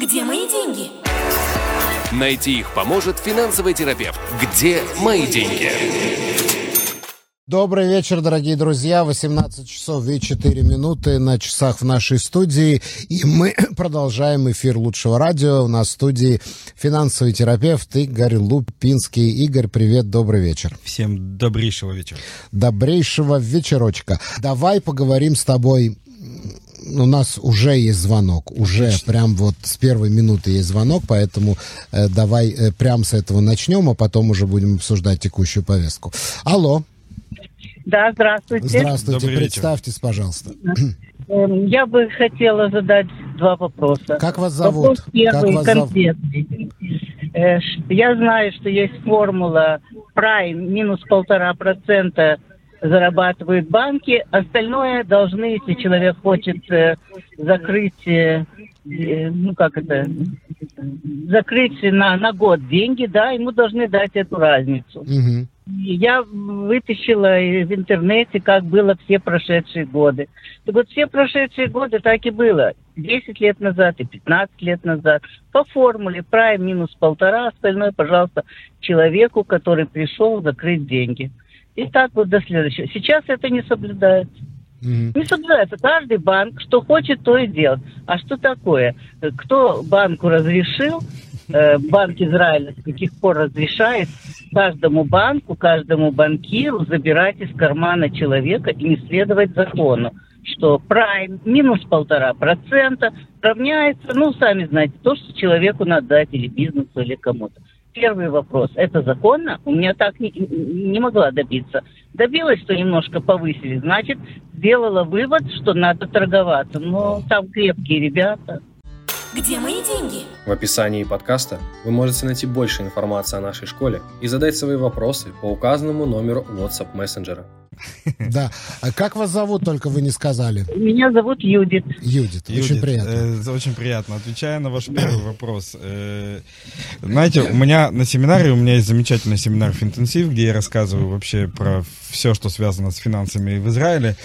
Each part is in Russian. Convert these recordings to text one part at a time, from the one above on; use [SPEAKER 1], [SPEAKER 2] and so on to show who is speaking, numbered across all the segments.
[SPEAKER 1] Где мои деньги?
[SPEAKER 2] Найти их поможет финансовый терапевт. Где мои деньги?
[SPEAKER 3] Добрый вечер, дорогие друзья. 18 часов и 4 минуты на часах в нашей студии. И мы продолжаем эфир лучшего радио. У нас в студии финансовый терапевт Игорь Лупинский. Игорь, привет, добрый вечер.
[SPEAKER 4] Всем добрейшего вечера.
[SPEAKER 3] Добрейшего вечерочка. Давай поговорим с тобой у нас уже есть звонок, уже Отлично. прям вот с первой минуты есть звонок, поэтому э, давай э, прям с этого начнем, а потом уже будем обсуждать текущую повестку. Алло.
[SPEAKER 5] Да, здравствуйте.
[SPEAKER 3] Здравствуйте, Добрый представьтесь, вечер. пожалуйста.
[SPEAKER 5] Эм, я бы хотела задать два вопроса.
[SPEAKER 3] Как вас зовут?
[SPEAKER 5] Вопрос первый,
[SPEAKER 3] как
[SPEAKER 5] вас конкретный. Э, я знаю, что есть формула Prime минус полтора процента зарабатывают банки. Остальное должны, если человек хочет э, закрыть, э, э, ну как это, закрыть на, на год деньги, да, ему должны дать эту разницу. Угу. Я вытащила в интернете, как было все прошедшие годы. Так вот, все прошедшие годы так и было. 10 лет назад и 15 лет назад. По формуле Prime минус полтора, остальное, пожалуйста, человеку, который пришел закрыть деньги. И так вот до следующего. Сейчас это не соблюдается. Mm-hmm. Не соблюдается. Каждый банк, что хочет, то и делает. А что такое? Кто банку разрешил, э, Банк Израиля с каких пор разрешает каждому банку, каждому банкиру забирать из кармана человека и не следовать закону, что прайм минус полтора процента равняется, ну, сами знаете, то, что человеку надо дать или бизнесу, или кому-то первый вопрос. Это законно? У меня так не, не могла добиться. Добилась, что немножко повысили. Значит, сделала вывод, что надо торговаться. Но там крепкие ребята.
[SPEAKER 1] Где мои деньги?
[SPEAKER 6] В описании подкаста вы можете найти больше информации о нашей школе и задать свои вопросы по указанному номеру WhatsApp мессенджера.
[SPEAKER 3] Да. А как вас зовут, только вы не сказали?
[SPEAKER 5] Меня зовут Юдит.
[SPEAKER 3] Юдит, очень приятно.
[SPEAKER 4] Э, очень приятно. Отвечая на ваш первый вопрос. Э, знаете, у меня на семинаре, у меня есть замечательный семинар в интенсив, где я рассказываю вообще про все, что связано с финансами в Израиле.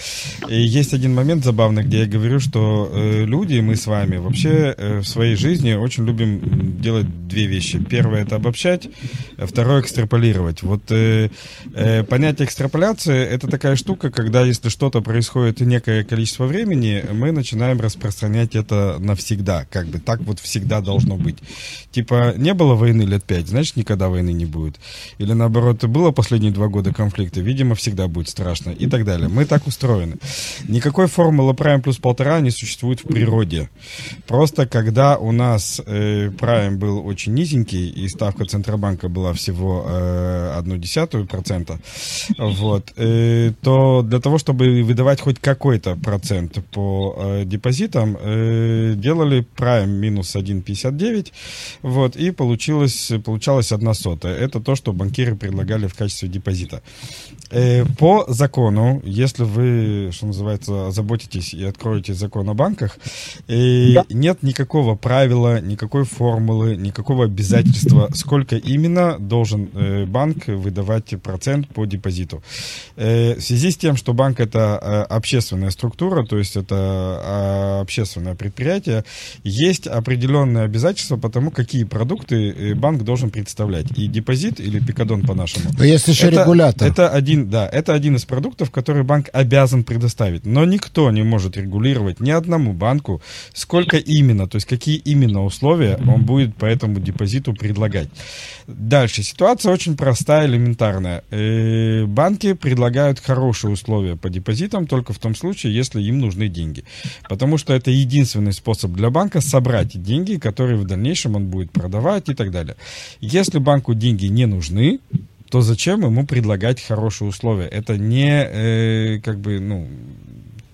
[SPEAKER 4] И есть один момент забавный, где я говорю, что э, люди, мы с вами, вообще э, в своей жизни очень любим делать две вещи. Первое это обобщать, а второе экстраполировать. Вот э, э, понятие экстраполяции это такая штука, когда если что-то происходит некое количество времени, мы начинаем распространять это навсегда. Как бы так вот всегда должно быть. Типа не было войны лет пять, значит никогда войны не будет. Или наоборот, было последние два года конфликта, видимо, всегда будет страшно и так далее. Мы так устроены. Никакой формулы prime плюс полтора не существует в природе. Просто когда у нас э, prime был очень низенький и ставка Центробанка была всего э, одну десятую процента, вот, э, то для того, чтобы выдавать хоть какой-то процент по э, депозитам, э, делали prime минус 1,59, вот, и получилось, получалось одна сотая. Это то, что банкиры предлагали в качестве депозита. Э, по закону, если вы, что называется, заботитесь и откроете закон о банках, да. нет никакого правила, никакой формулы, никакого обязательства, сколько именно должен банк выдавать процент по депозиту. В связи с тем, что банк это общественная структура, то есть это общественное предприятие, есть определенные обязательства по тому, какие продукты банк должен представлять. И депозит или пикадон по-нашему.
[SPEAKER 3] Но есть еще
[SPEAKER 4] это,
[SPEAKER 3] регулятор.
[SPEAKER 4] Это один, да, это один из продуктов, который банк обязан предоставить. Но никто не может регулировать ни одному банку, сколько именно, то есть какие именно условия он будет по этому депозиту предлагать. Дальше. Ситуация очень простая, элементарная. Э, банки предлагают хорошие условия по депозитам только в том случае, если им нужны деньги. Потому что это единственный способ для банка собрать деньги, которые в дальнейшем он будет продавать и так далее. Если банку деньги не нужны, то зачем ему предлагать хорошие условия? Это не, э, как бы, ну,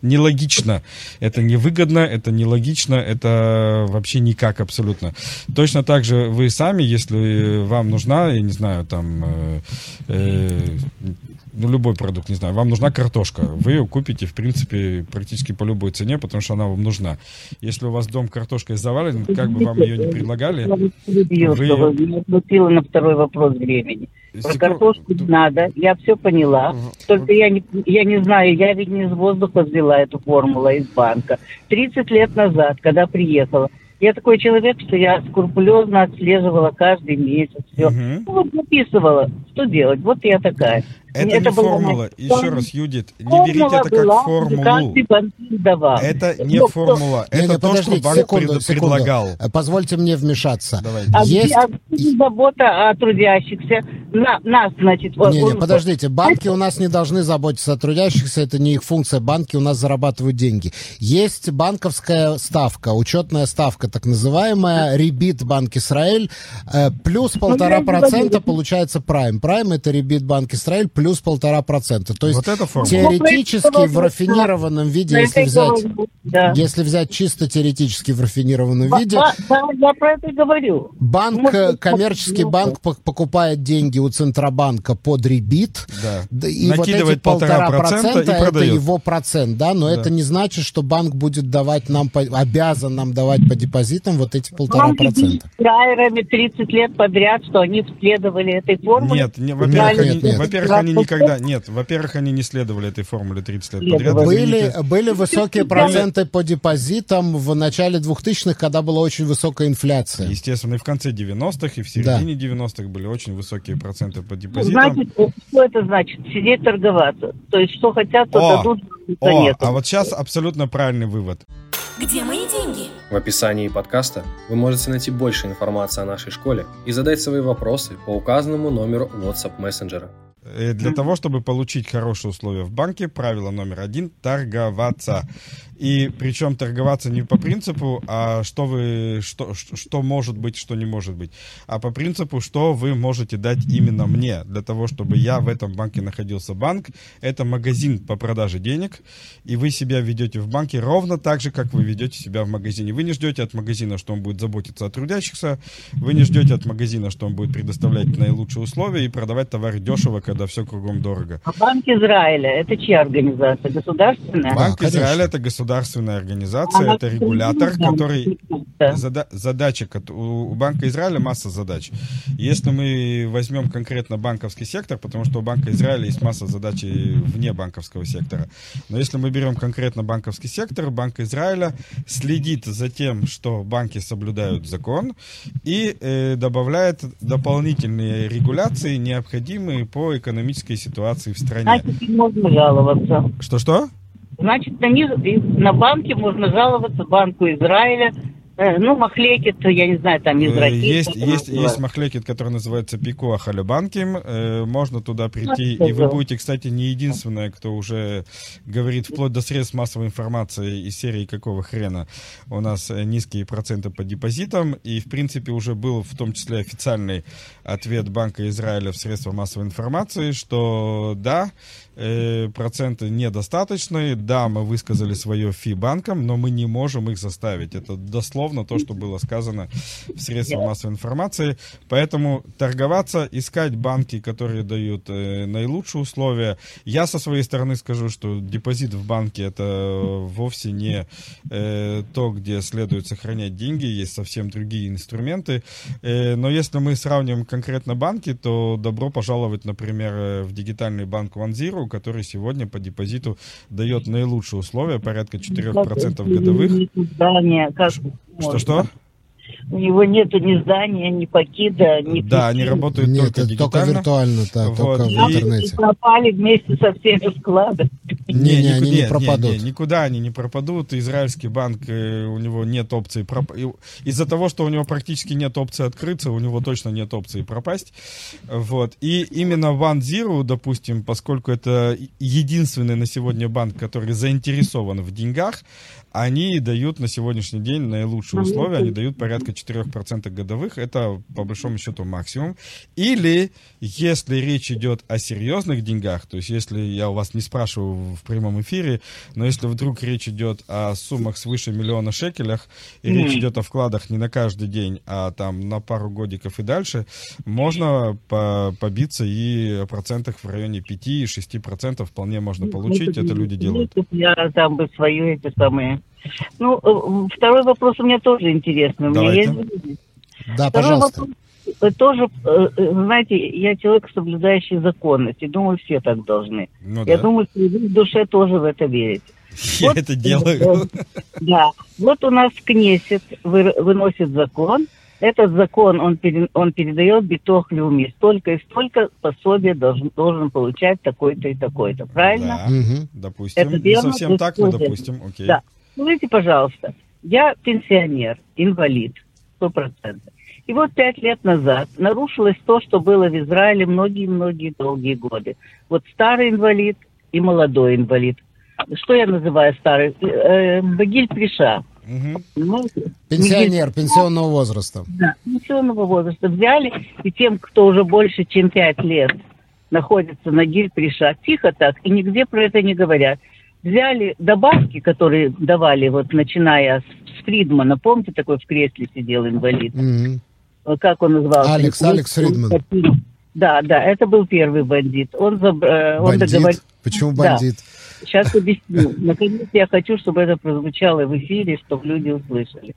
[SPEAKER 4] нелогично, это невыгодно, это нелогично, это вообще никак абсолютно. Точно так же вы сами, если вам нужна, я не знаю, там, э, э, ну, любой продукт, не знаю, вам нужна картошка, вы ее купите, в принципе, практически по любой цене, потому что она вам нужна. Если у вас дом картошкой завален, как бы вам ее не предлагали, вы
[SPEAKER 5] ее... на второй вопрос времени. Про картошку надо, я все поняла. Только я не, я не знаю, я ведь не из воздуха взяла эту формулу, а из банка. 30 лет назад, когда приехала, Я такой человек, что я скрупулезно отслеживала каждый месяц все.
[SPEAKER 4] Мгм.
[SPEAKER 5] Ну, вот записывала, что делать. Вот я такая.
[SPEAKER 4] Это,
[SPEAKER 5] Это
[SPEAKER 4] не
[SPEAKER 5] была
[SPEAKER 4] формула.
[SPEAKER 5] моя
[SPEAKER 4] Еще раз, Юдит, не
[SPEAKER 5] Формула
[SPEAKER 4] берите это как
[SPEAKER 5] была,
[SPEAKER 4] формулу. Это не
[SPEAKER 5] Ну,
[SPEAKER 4] формула.
[SPEAKER 3] Не, не,
[SPEAKER 4] Это то, что банк
[SPEAKER 3] секунду,
[SPEAKER 4] пред-
[SPEAKER 3] секунду.
[SPEAKER 4] предлагал.
[SPEAKER 3] Позвольте мне вмешаться.
[SPEAKER 4] Давайте.
[SPEAKER 5] А,
[SPEAKER 3] Есть...
[SPEAKER 5] а забота о трудящихся. На, нас, значит,
[SPEAKER 3] Не, не,
[SPEAKER 5] он-
[SPEAKER 3] подождите, банки у нас не должны заботиться о трудящихся, это не их функция, банки у нас зарабатывают деньги. Есть банковская ставка, учетная ставка, так называемая, ребит Банк Израиль, плюс полтора
[SPEAKER 5] Ну, я
[SPEAKER 3] процента получается прайм. Прайм это ребит Банк Израиль плюс полтора процента. То есть
[SPEAKER 4] Вот это формула.
[SPEAKER 3] теоретически в рафинированном виде, если взять,
[SPEAKER 5] да.
[SPEAKER 3] если взять чисто теоретически в рафинированном виде,
[SPEAKER 5] да, я про это говорю.
[SPEAKER 3] Банк,
[SPEAKER 5] Может
[SPEAKER 3] коммерческий
[SPEAKER 5] ну,
[SPEAKER 3] банк пок- покупает деньги у Центробанка под ребит.
[SPEAKER 4] Да.
[SPEAKER 3] И вот эти
[SPEAKER 4] Накидывает
[SPEAKER 3] полтора
[SPEAKER 4] 1,5%
[SPEAKER 3] процента
[SPEAKER 4] и
[SPEAKER 3] это
[SPEAKER 4] продает.
[SPEAKER 3] его процент, да, но
[SPEAKER 4] Да.
[SPEAKER 3] это не значит, что банк будет давать нам, обязан нам давать по депозитам вот эти полтора процента.
[SPEAKER 5] с фраерами 30 лет подряд, что они следовали этой формуле.
[SPEAKER 4] Нет, не- во-первых,
[SPEAKER 3] Нет,
[SPEAKER 4] они,
[SPEAKER 3] нет, нет.
[SPEAKER 4] во-первых, они никогда, нет, во-первых, они не следовали этой формуле 30 лет подряд.
[SPEAKER 3] Были, были высокие проценты по депозитам в начале 2000-х, когда была очень высокая инфляция.
[SPEAKER 4] Естественно, и в конце 90-х, и в середине 90-х были очень высокие проценты по
[SPEAKER 5] Ну,
[SPEAKER 4] депозитам.
[SPEAKER 5] Значит, что это значит? Сидеть торговаться. То есть, что хотят, то
[SPEAKER 4] О,
[SPEAKER 5] дадут, что
[SPEAKER 4] О,
[SPEAKER 5] нет.
[SPEAKER 4] а вот сейчас абсолютно правильный вывод.
[SPEAKER 1] Где мои деньги?
[SPEAKER 6] В описании подкаста вы можете найти больше информации о нашей школе и задать свои вопросы по указанному номеру WhatsApp мессенджера.
[SPEAKER 4] Э, Для того, чтобы получить хорошие условия в банке, правило номер один – торговаться. И причем торговаться не по принципу, а что вы, что что может быть, что не может быть, а по принципу, что вы можете дать именно мне, для того, чтобы я в этом банке находился. Банк – это магазин по продаже денег, и вы себя ведете в банке ровно так же, как вы ведете себя в магазине. Вы не ждете от магазина, что он будет заботиться о трудящихся, вы не ждете от магазина, что он будет предоставлять наилучшие условия и продавать товары дешево, когда все кругом дорого.
[SPEAKER 5] А Банк Израиля, это чья организация? Государственная?
[SPEAKER 4] Банк
[SPEAKER 3] конечно.
[SPEAKER 4] Израиля это государственная организация,
[SPEAKER 5] Она
[SPEAKER 4] это регулятор,
[SPEAKER 5] да,
[SPEAKER 4] который
[SPEAKER 5] да.
[SPEAKER 4] зада- задача у, у Банка Израиля масса задач. Если мы возьмем конкретно банковский сектор, потому что у Банка Израиля есть масса задач вне банковского сектора. Но если мы берем конкретно банковский сектор, Банк Израиля следит за тем, что банки соблюдают закон и э, добавляет дополнительные регуляции, необходимые по экономической ситуации в стране.
[SPEAKER 5] Значит, можно жаловаться.
[SPEAKER 4] Что-что?
[SPEAKER 5] Значит, на, них, на банке можно жаловаться Банку Израиля. Э, ну, махлекит, я не знаю, там
[SPEAKER 4] Э,
[SPEAKER 5] Израиль.
[SPEAKER 4] Есть, есть, есть махлекет, который называется Пикуах Алюбанким. Э, Можно туда прийти,
[SPEAKER 5] Ну,
[SPEAKER 4] и вы будете, кстати, не единственная, кто уже говорит вплоть до средств массовой информации из серии «Какого хрена?» У нас низкие проценты по депозитам, и, в принципе, уже был в том числе официальный ответ Банка Израиля в средства массовой информации, что да, э, проценты недостаточные, да, мы высказали свое фи банкам, но мы не можем их заставить. Это дословно то, что было сказано в средствах массовой информации. Поэтому торговаться, искать банки, которые дают э, наилучшие условия. Я со своей стороны скажу, что депозит в банке это вовсе не э, то, где следует сохранять деньги, есть совсем другие инструменты. Э, но если мы сравним конкретно банки, то добро пожаловать, например, в дигитальный банк One Zero, который сегодня по депозиту дает наилучшие условия, порядка 4% годовых. Что-что?
[SPEAKER 5] У него нету ни здания, ни покида, ни
[SPEAKER 4] Да, они
[SPEAKER 5] причины.
[SPEAKER 4] работают
[SPEAKER 3] Нет,
[SPEAKER 4] только
[SPEAKER 3] это только виртуально, да,
[SPEAKER 4] Вот,
[SPEAKER 3] только в
[SPEAKER 4] и-
[SPEAKER 3] интернете.
[SPEAKER 5] пропали вместе со всеми складами.
[SPEAKER 3] Не, не, они не
[SPEAKER 4] никуда-
[SPEAKER 3] пропадут.
[SPEAKER 4] не, никуда они не пропадут. Израильский банк, э, у него нет опции проп- и- Из-за того, что у него практически нет опции открыться, у него точно нет опции пропасть. Вот. И именно One Zero, допустим, поскольку это единственный на сегодня банк, который заинтересован в деньгах, они дают на сегодняшний день наилучшие условия, они дают порядка 4% годовых, это по большому счету максимум. Или, если речь идет о серьезных деньгах, то есть если я у вас не спрашиваю в прямом эфире, но если вдруг речь идет о суммах свыше миллиона шекелях, и речь идет о вкладах не на каждый день, а там на пару годиков и дальше, можно по- побиться и о процентах в районе 5-6% вполне можно получить, это люди делают.
[SPEAKER 5] Я там бы свою эти самые. Ну, э, второй вопрос у меня тоже интересный. У меня есть
[SPEAKER 3] Да,
[SPEAKER 5] Второй
[SPEAKER 3] пожалуйста.
[SPEAKER 5] вопрос, э, тоже, э, знаете, я человек, соблюдающий законность, и думаю, все так должны.
[SPEAKER 4] Ну
[SPEAKER 5] Я
[SPEAKER 4] да.
[SPEAKER 5] думаю, что вы в душе тоже в это верите.
[SPEAKER 4] Я
[SPEAKER 5] Вот,
[SPEAKER 4] это делаю.
[SPEAKER 5] Да. Вот у нас Кнесет вы- выносит закон. Этот закон он, пере- он передает битох люми. Столько и столько пособия должен, должен получать такой-то и такой-то. Правильно?
[SPEAKER 4] Да,
[SPEAKER 3] Мгм.
[SPEAKER 4] допустим.
[SPEAKER 5] Это
[SPEAKER 4] Не
[SPEAKER 5] верно,
[SPEAKER 4] совсем так, но допустим. Окей.
[SPEAKER 5] Да. Скажите, пожалуйста, я пенсионер, инвалид, сто процентов. И вот пять лет назад нарушилось то, что было в Израиле многие-многие долгие годы. Вот старый инвалид и молодой инвалид. Что я называю старый? Э, Багиль Приша.
[SPEAKER 4] Мгм.
[SPEAKER 5] Понимаете?
[SPEAKER 3] Пенсионер, пенсионного возраста.
[SPEAKER 5] Да, пенсионного возраста взяли, и тем, кто уже больше, чем пять лет находится на гиль-приша, тихо так, и нигде про это не говорят. Взяли добавки, которые давали, вот начиная с, Фридмана, помните, такой в кресле сидел инвалид? Э, Как он назывался?
[SPEAKER 3] Алекс, Алекс Фридман.
[SPEAKER 5] Да, да, это был первый бандит. Он, заб- э, он
[SPEAKER 3] Бандит?
[SPEAKER 5] договор-
[SPEAKER 3] Почему
[SPEAKER 5] Да.
[SPEAKER 3] бандит?
[SPEAKER 5] Сейчас объясню. Наконец я хочу, чтобы это прозвучало в эфире, чтобы люди услышали.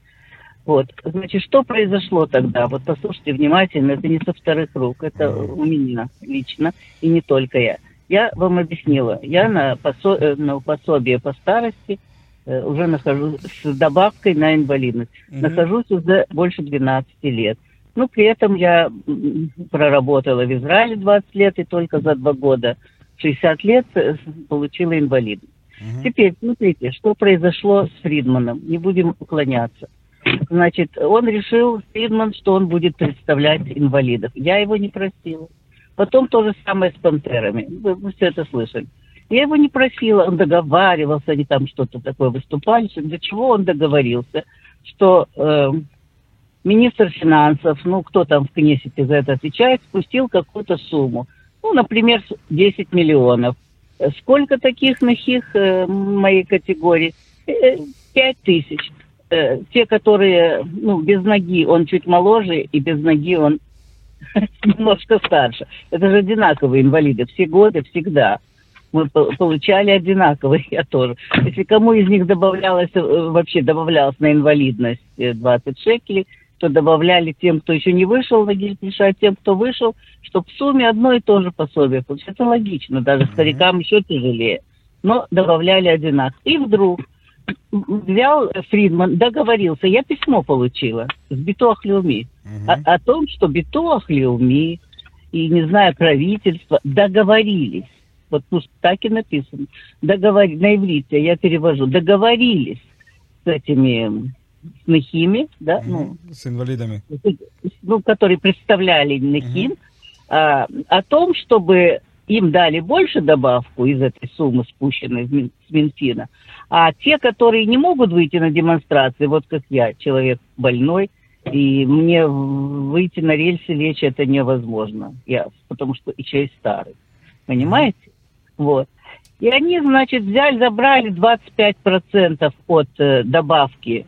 [SPEAKER 5] Вот. Значит, что произошло тогда? Вот послушайте внимательно, это не со вторых рук, это у меня лично, и не только я. Я вам объяснила, я на, посо- э, на пособие по старости э, уже нахожусь с добавкой на инвалидность.
[SPEAKER 4] Мгм.
[SPEAKER 5] Нахожусь уже больше 12 лет. Ну, при этом я проработала в Израиле 20 лет и только за два года, 60 лет, э, получила инвалидность.
[SPEAKER 4] Мгм.
[SPEAKER 5] Теперь, смотрите, что произошло с Фридманом. Не будем уклоняться. Значит, он решил, Фридман, что он будет представлять инвалидов. Я его не просила. Потом то же самое с пантерами. Вы, вы все это слышали. Я его не просила, он договаривался, они там что-то такое выступали. Для чего он договорился? Что э, министр финансов, ну, кто там в Кнессете за это отвечает, спустил какую-то сумму. Ну, например, 10 миллионов. Э, Сколько таких нахих э, моей категории? Э, Пять тысяч. Э, Те, которые, ну, без ноги он чуть моложе, и без ноги он немножко старше. Это же одинаковые инвалиды. Все годы, всегда. Мы по- получали одинаковые, я тоже. Если кому из них добавлялось, э, вообще добавлялось на инвалидность э, 20 шекелей, то добавляли тем, кто еще не вышел на гильпиша, а тем, кто вышел, чтобы в сумме одно и то же пособие получить. Это логично, даже старикам еще тяжелее. Но добавляли одинаково. И вдруг взял Фридман, договорился, я письмо получила с Битуах Леуми
[SPEAKER 4] Мгм.
[SPEAKER 5] о, о том, что Битуах Леуми и, не знаю, правительство договорились. Вот пусть так и написано. Договор... На иврите я перевожу. Договорились с этими с Нахими, да, ну.
[SPEAKER 4] С инвалидами.
[SPEAKER 5] ну, которые представляли Нахим, а, о том, чтобы им дали больше добавку из этой суммы, спущенной Мин- с Минфина, а те, которые не могут выйти на демонстрации, вот как я, человек больной, и мне выйти на рельсы лечь это невозможно, я, потому что еще и старый, понимаете? Вот. И они, значит, взяли, забрали 25% от э, добавки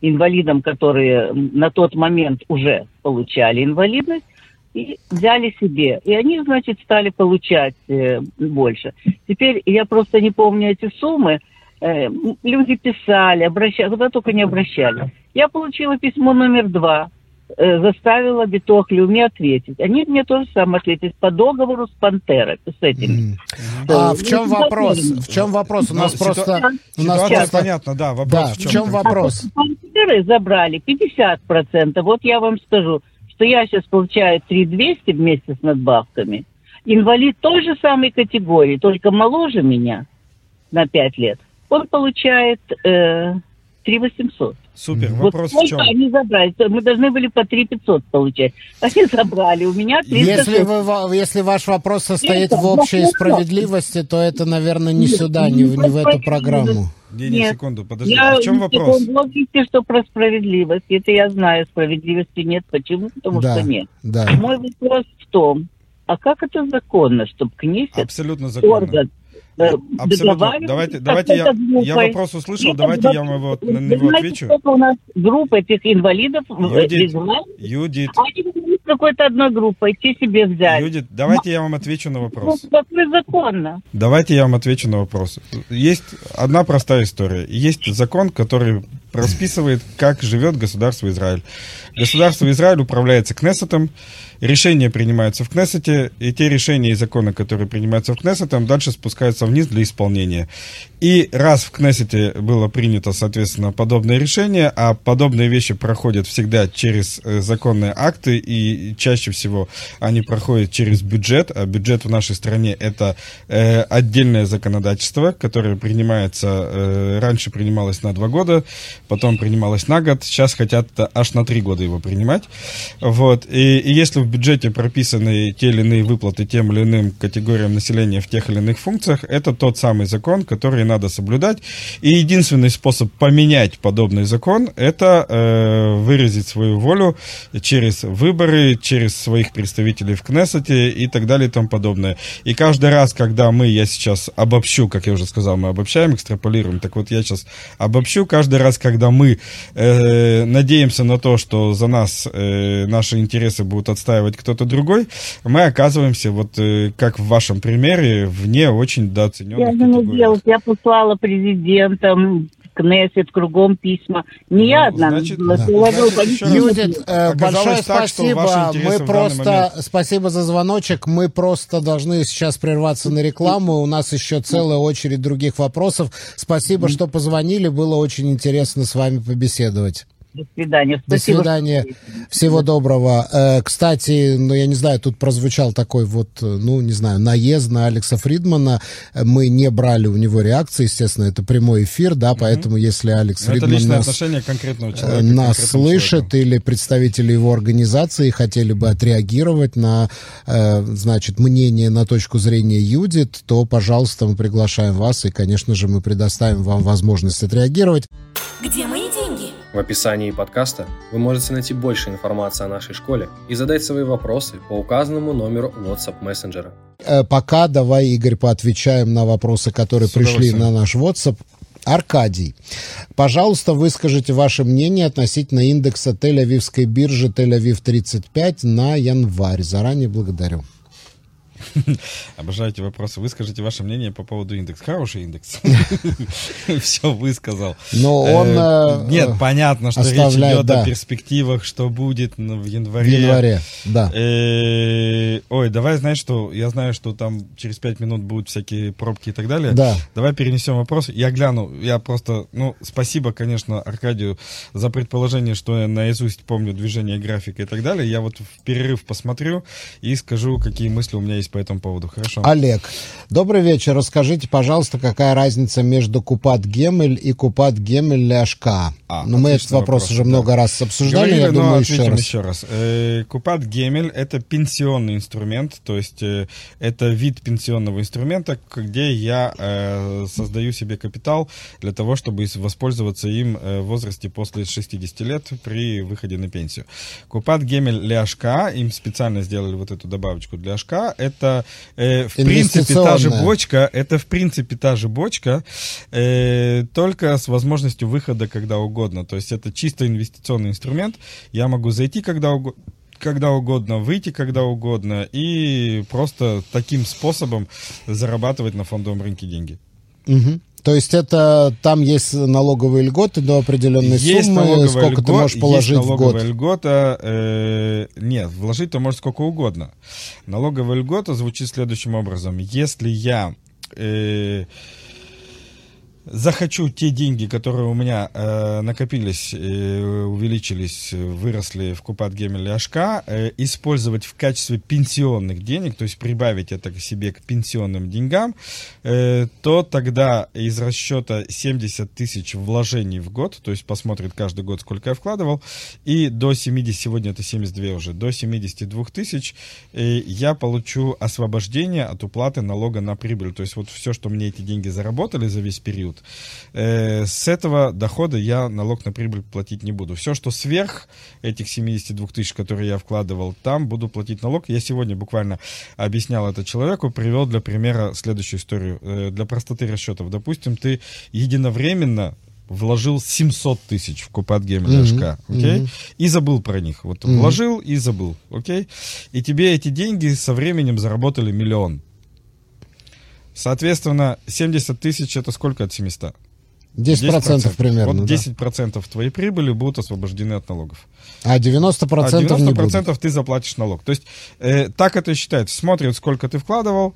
[SPEAKER 5] инвалидам, которые на тот момент уже получали инвалидность, и взяли себе. И они, значит, стали получать э, больше. Теперь я просто не помню эти суммы. Э, люди писали, обращались, куда только не обращались. Я получила письмо номер два, э, заставила Битох Люми ответить. Они мне тоже самое ответили по договору с Пантерой, с этими.
[SPEAKER 3] Мгм. А в чем вопрос? В чем вопрос? У
[SPEAKER 4] Ну,
[SPEAKER 3] нас
[SPEAKER 4] ситуа-
[SPEAKER 3] просто... У нас
[SPEAKER 4] Ситуация
[SPEAKER 3] просто...
[SPEAKER 4] понятна, да. Вопрос
[SPEAKER 3] Да,
[SPEAKER 4] в
[SPEAKER 3] в
[SPEAKER 4] чем?
[SPEAKER 3] чем вопрос?
[SPEAKER 5] Пантеры забрали 50%. Вот я вам скажу, что я сейчас получаю 3200 вместе с надбавками. Инвалид той же самой категории, только моложе меня на 5 лет. Он получает э, 3800.
[SPEAKER 4] Супер.
[SPEAKER 3] Мгм.
[SPEAKER 4] Вопрос в
[SPEAKER 5] вот
[SPEAKER 4] чем?
[SPEAKER 5] они забрали? Мы должны были по 3500 получать. Они забрали. У меня 300.
[SPEAKER 3] Если, вы, если ваш вопрос состоит
[SPEAKER 5] Это
[SPEAKER 3] в общей справедливости, то это, наверное, не сюда, не в, не в эту программу.
[SPEAKER 4] Не, не, секунду, подожди.
[SPEAKER 5] Я
[SPEAKER 4] А в чем вопрос?
[SPEAKER 5] Вы говорите, что про справедливость. Это я знаю. Справедливости нет. Почему? Потому
[SPEAKER 3] Да,
[SPEAKER 5] что нет.
[SPEAKER 3] да.
[SPEAKER 5] Мой вопрос в том, а как это законно, чтобы Кнесет,
[SPEAKER 4] Абсолютно законно.
[SPEAKER 5] орган,
[SPEAKER 4] Абсолютно.
[SPEAKER 5] договаривался
[SPEAKER 4] Давайте, давайте я, я вопрос услышал,
[SPEAKER 5] Нет,
[SPEAKER 4] давайте я вам его, на него
[SPEAKER 5] знаете,
[SPEAKER 4] отвечу.
[SPEAKER 5] сколько у нас групп этих инвалидов
[SPEAKER 4] Юдит. Юдит,
[SPEAKER 5] Они какой-то одной группой, те себе взяли.
[SPEAKER 4] Юдит, давайте я вам отвечу на
[SPEAKER 5] Ну,
[SPEAKER 4] вопрос.
[SPEAKER 5] как законно.
[SPEAKER 4] Давайте я вам отвечу на вопрос. Есть одна простая история. Есть закон, который расписывает, как живет государство Израиль. Государство Израиль управляется Кнессетом, решения принимаются в Кнессете, и те решения и законы, которые принимаются в Кнессете, дальше спускаются вниз для исполнения. И раз в Кнессете было принято, соответственно, подобное решение, а подобные вещи проходят всегда через э, законные акты, и чаще всего они проходят через бюджет, а бюджет в нашей стране это э, отдельное законодательство, которое принимается, э, раньше принималось на два года, потом принималось на год, сейчас хотят аж на три года его принимать. Вот. И, и если в бюджете прописаны те или иные выплаты тем или иным категориям населения в тех или иных функциях, это тот самый закон, который надо соблюдать. И единственный способ поменять подобный закон – это э, выразить свою волю через выборы, через своих представителей в Кнессете и так далее и тому подобное. И каждый раз, когда мы, я сейчас обобщу, как я уже сказал, мы обобщаем, экстраполируем, так вот я сейчас обобщу, каждый раз, когда мы э, надеемся на то, что за нас э, наши интересы будут отстаивать кто-то другой, мы оказываемся, вот э, как в вашем примере, вне очень недооцененных
[SPEAKER 5] Я же не делать, я послала президентам, Кнессет, кругом письма. Не я
[SPEAKER 4] Ну,
[SPEAKER 5] одна.
[SPEAKER 4] значит, да.
[SPEAKER 3] Юдит, э, большое
[SPEAKER 4] так,
[SPEAKER 3] спасибо. Мы просто спасибо за звоночек. Мы просто должны сейчас прерваться на рекламу. У нас еще целая очередь других вопросов. Спасибо, что позвонили. Было очень интересно с вами побеседовать.
[SPEAKER 5] До свидания.
[SPEAKER 3] До
[SPEAKER 5] Спасибо,
[SPEAKER 3] свидания. Всего доброго. Э, Кстати, ну, я не знаю, тут прозвучал такой вот, э, ну, не знаю, наезд на Алекса Фридмана. Мы не брали у него реакции, естественно, это прямой эфир, да, поэтому если Алекс
[SPEAKER 4] Ну, Это
[SPEAKER 3] Фридман
[SPEAKER 4] личное
[SPEAKER 3] нас,
[SPEAKER 4] отношение конкретного
[SPEAKER 3] э,
[SPEAKER 4] человека.
[SPEAKER 3] нас
[SPEAKER 4] конкретному
[SPEAKER 3] слышит
[SPEAKER 4] человеку.
[SPEAKER 3] или представители его организации хотели бы отреагировать на, э, значит, мнение на точку зрения Юдит, то, пожалуйста, мы приглашаем вас, и, конечно же, мы предоставим вам возможность отреагировать.
[SPEAKER 1] Где деньги?
[SPEAKER 6] В описании подкаста вы можете найти больше информации о нашей школе и задать свои вопросы по указанному номеру WhatsApp мессенджера.
[SPEAKER 3] Э, Пока давай, Игорь, поотвечаем на вопросы, которые пришли на наш WhatsApp. Аркадий, пожалуйста, выскажите ваше мнение относительно индекса Тель-Авивской биржи Тель-Авив 35 на январь. Заранее благодарю.
[SPEAKER 4] Обожаю эти вопросы. Выскажите ваше мнение по поводу индекса. Хороший индекс. Все высказал.
[SPEAKER 3] Но он
[SPEAKER 4] Э,
[SPEAKER 3] э,
[SPEAKER 4] Нет,
[SPEAKER 3] э,
[SPEAKER 4] понятно, что речь идет о перспективах, что будет в
[SPEAKER 3] в
[SPEAKER 4] январе.
[SPEAKER 3] январе, да.
[SPEAKER 4] Э, Ой, давай, знаешь что, я знаю, что там через пять минут будут всякие пробки и так далее.
[SPEAKER 3] Да.
[SPEAKER 4] Давай перенесем вопрос. Я гляну, я просто, ну, спасибо, конечно, Аркадию за предположение, что я наизусть помню движение графика и так далее. Я вот в перерыв посмотрю и скажу, какие мысли у меня есть по этому поводу. Хорошо?
[SPEAKER 3] Олег, добрый вечер. Расскажите, пожалуйста, какая разница между Купат Гемель и Купат Гемель Ляшка?
[SPEAKER 4] А,
[SPEAKER 3] ну, мы этот вопрос,
[SPEAKER 4] вопрос,
[SPEAKER 3] уже
[SPEAKER 4] да.
[SPEAKER 3] много раз обсуждали,
[SPEAKER 4] Говорили,
[SPEAKER 3] я
[SPEAKER 4] но
[SPEAKER 3] думаю, еще раз.
[SPEAKER 4] еще раз. Э, Купат Гемель – это пенсионный инструмент, то есть э, это вид пенсионного инструмента, где я э, создаю себе капитал для того, чтобы воспользоваться им э, в возрасте после 60 лет при выходе на пенсию. Купат Гемель HК, им специально сделали вот эту добавочку для HK, это э, в принципе та же бочка, это в принципе та же бочка, э, только с возможностью выхода когда угодно. То есть это чисто инвестиционный инструмент. Я могу зайти когда угодно когда угодно, выйти когда угодно и просто таким способом зарабатывать на фондовом рынке деньги.
[SPEAKER 3] Мгм. То есть это там есть налоговые льготы до определенной
[SPEAKER 4] Есть
[SPEAKER 3] суммы, сколько ты
[SPEAKER 4] льго-
[SPEAKER 3] можешь положить
[SPEAKER 4] есть
[SPEAKER 3] в
[SPEAKER 4] налоговая
[SPEAKER 3] год.
[SPEAKER 4] льгота. э, нет, вложить-то может сколько угодно. Налоговая льгота звучит следующим образом. Если я э, захочу те деньги, которые у меня э, накопились, э, увеличились, выросли в Купат Гемель Ашка, э, использовать в качестве пенсионных денег, то есть прибавить это к себе к пенсионным деньгам, э, то тогда из расчета 70 тысяч вложений в год, то есть посмотрит каждый год, сколько я вкладывал, и до 70, сегодня это 72 уже, до 72 тысяч э, я получу освобождение от уплаты налога на прибыль. То есть вот все, что мне эти деньги заработали за весь период, э, с этого дохода я налог на прибыль платить не буду. Все, что сверх этих 72 тысяч, которые я вкладывал, там буду платить налог. Я сегодня буквально объяснял это человеку, привел для примера следующую историю. Э, для простоты расчетов. Допустим, ты единовременно вложил 700 тысяч в Купат Гемель
[SPEAKER 3] Мгм,
[SPEAKER 4] HK, окей? И забыл про них. Вот
[SPEAKER 3] Мгм.
[SPEAKER 4] вложил и забыл, окей? И тебе эти деньги со временем заработали миллион. Соответственно, 70 тысяч это сколько от 700?
[SPEAKER 3] 10%, примерно,
[SPEAKER 4] Вот
[SPEAKER 3] да.
[SPEAKER 4] 10% твоей прибыли будут освобождены от налогов.
[SPEAKER 3] А 90%,
[SPEAKER 4] а 90%
[SPEAKER 3] не будут.
[SPEAKER 4] ты заплатишь налог. То есть э, так это считается. Смотрят, сколько ты вкладывал,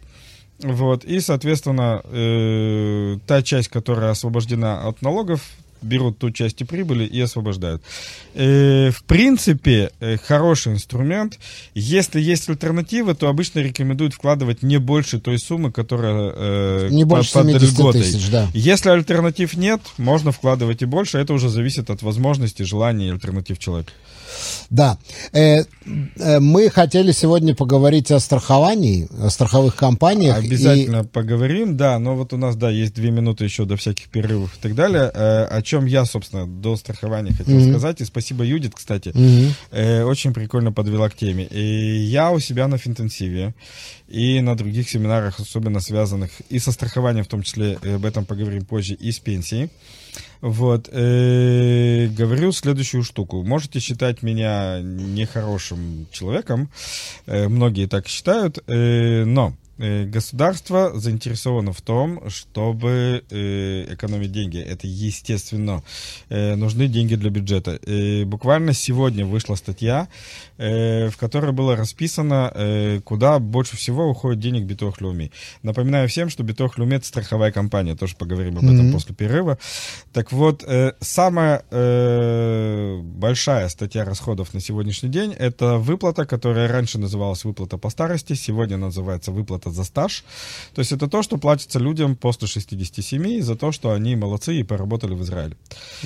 [SPEAKER 4] вот, и, соответственно, э, та часть, которая освобождена от налогов, берут ту часть прибыли и освобождают. Э, в принципе, э, хороший инструмент. Если есть альтернативы, то обычно рекомендуют вкладывать не больше той суммы, которая э,
[SPEAKER 3] Не больше
[SPEAKER 4] под
[SPEAKER 3] 70
[SPEAKER 4] льготой.
[SPEAKER 3] тысяч, да.
[SPEAKER 4] Если альтернатив нет, можно вкладывать и больше. Это уже зависит от возможностей, желаний и альтернатив человека.
[SPEAKER 3] Да. Э, э, мы хотели сегодня поговорить о страховании, о страховых компаниях. и-
[SPEAKER 4] Обязательно поговорим, да, но вот у нас, да, есть две минуты еще до всяких перерывов и так далее, э, о чем я, собственно, до страхования хотел сказать, и спасибо Юдит, кстати, Э, очень прикольно подвела к теме. И я у себя на финтенсиве и на других семинарах, особенно связанных и со страхованием, в том числе, об этом поговорим позже, и с пенсией, вот, э, говорю следующую штуку. Можете считать меня нехорошим человеком, э, многие так считают, э, но государство заинтересовано в том, чтобы э, экономить деньги. Это естественно. Э, нужны деньги для бюджета. Э, буквально сегодня вышла статья, э, в которой было расписано, э, куда больше всего уходит денег Битох Люми. Напоминаю всем, что Битох Люми это страховая компания. Тоже поговорим об этом после перерыва. Так вот, э, самая э, большая статья расходов на сегодняшний день это выплата, которая раньше называлась выплата по старости, сегодня называется выплата за стаж. То есть это то, что платится людям после 67 за то, что они молодцы и поработали в Израиле.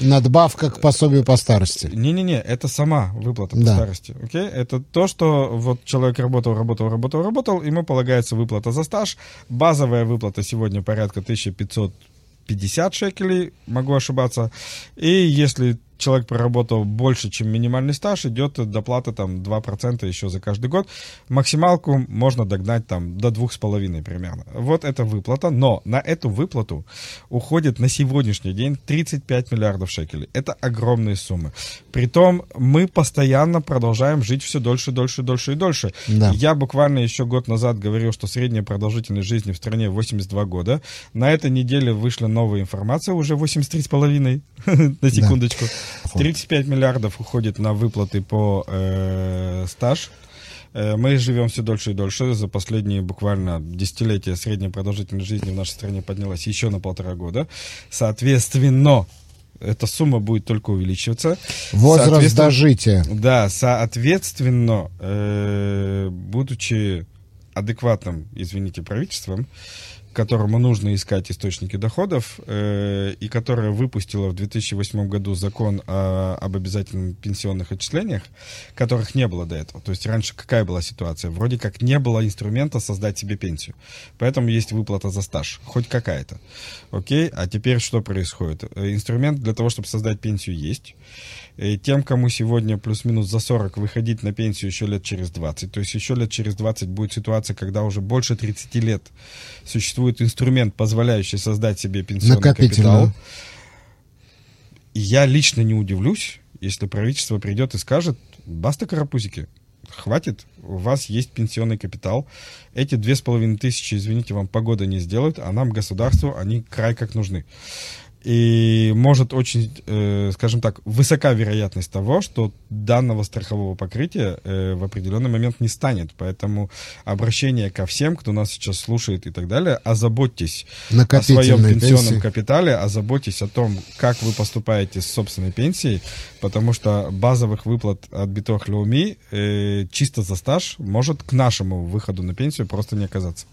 [SPEAKER 3] Надбавка к пособию по старости.
[SPEAKER 4] Не-не-не, это сама выплата по
[SPEAKER 3] Да.
[SPEAKER 4] старости. Окей? Это то, что вот человек работал, работал, работал, работал, ему полагается выплата за стаж. Базовая выплата сегодня порядка 1550 шекелей, могу ошибаться. И если человек проработал больше, чем минимальный стаж, идет доплата там 2% еще за каждый год. Максималку можно догнать там до 2,5 примерно. Вот это выплата, но на эту выплату уходит на сегодняшний день 35 миллиардов шекелей. Это огромные суммы. Притом мы постоянно продолжаем жить все дольше, дольше, дольше и дольше.
[SPEAKER 3] Да.
[SPEAKER 4] Я буквально еще год назад говорил, что средняя продолжительность жизни в стране 82 года. На этой неделе вышла новая информация, уже 83,5, на секундочку. 35 миллиардов уходит на выплаты по э, стаж. Э, Мы живем все дольше и дольше. За последние буквально десятилетия средняя продолжительность жизни в нашей стране поднялась еще на полтора года. Соответственно, эта сумма будет только увеличиваться.
[SPEAKER 3] Возраст
[SPEAKER 4] Соответственно,
[SPEAKER 3] дожития.
[SPEAKER 4] да, соответственно, э, будучи адекватным, извините, правительством, которому нужно искать источники доходов, э, и которое выпустило в 2008 году закон о- об обязательных пенсионных отчислениях, которых не было до этого. То есть раньше какая была ситуация? Вроде как не было инструмента создать себе пенсию. Поэтому есть выплата за стаж, хоть какая-то. Окей, а теперь что происходит? Э, Инструмент для того, чтобы создать пенсию, есть. Э, Тем, кому сегодня плюс-минус за 40 выходить на пенсию еще лет через 20, то есть еще лет через 20 будет ситуация, когда уже больше 30 лет существует инструмент, позволяющий создать себе пенсионный капитал. И я лично не удивлюсь, если правительство придет и скажет, баста карапузики, хватит, у вас есть пенсионный капитал, эти две с половиной тысячи, извините, вам погода не сделают, а нам, государству, они край как нужны. И может очень, э, скажем так, высока вероятность того, что данного страхового покрытия э, в определенный момент не станет. Поэтому обращение ко всем, кто нас сейчас слушает и так далее, озаботьтесь о своем пенсионном
[SPEAKER 3] пенсии.
[SPEAKER 4] капитале, озаботьтесь о том, как вы поступаете с собственной пенсией, потому что базовых выплат от Битох Леуми э, чисто за стаж может к нашему выходу на пенсию просто не оказаться.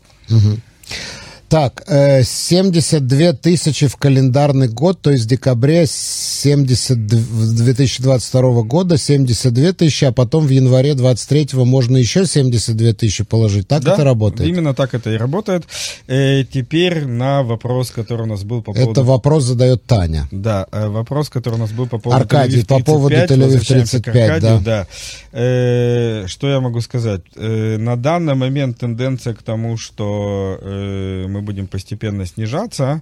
[SPEAKER 3] Так, э, 72 тысячи в календарный год, то есть в декабре 70, 2022 года 72 тысячи, а потом в январе 23 можно еще 72 тысячи положить. Так
[SPEAKER 4] Да,
[SPEAKER 3] это работает?
[SPEAKER 4] Именно так это и работает. Э, теперь на вопрос, который у нас был по поводу...
[SPEAKER 3] Это вопрос задает Таня.
[SPEAKER 4] Да, э, вопрос, который у нас был по поводу
[SPEAKER 3] Аркадий,
[SPEAKER 4] Тель-Авив
[SPEAKER 3] по поводу
[SPEAKER 4] 35,
[SPEAKER 3] Тель-Авив
[SPEAKER 4] возвращаемся к
[SPEAKER 3] 35,
[SPEAKER 4] Аркадию, да. Э, что я могу сказать? Э, на данный момент тенденция к тому, что э, мы будем постепенно снижаться.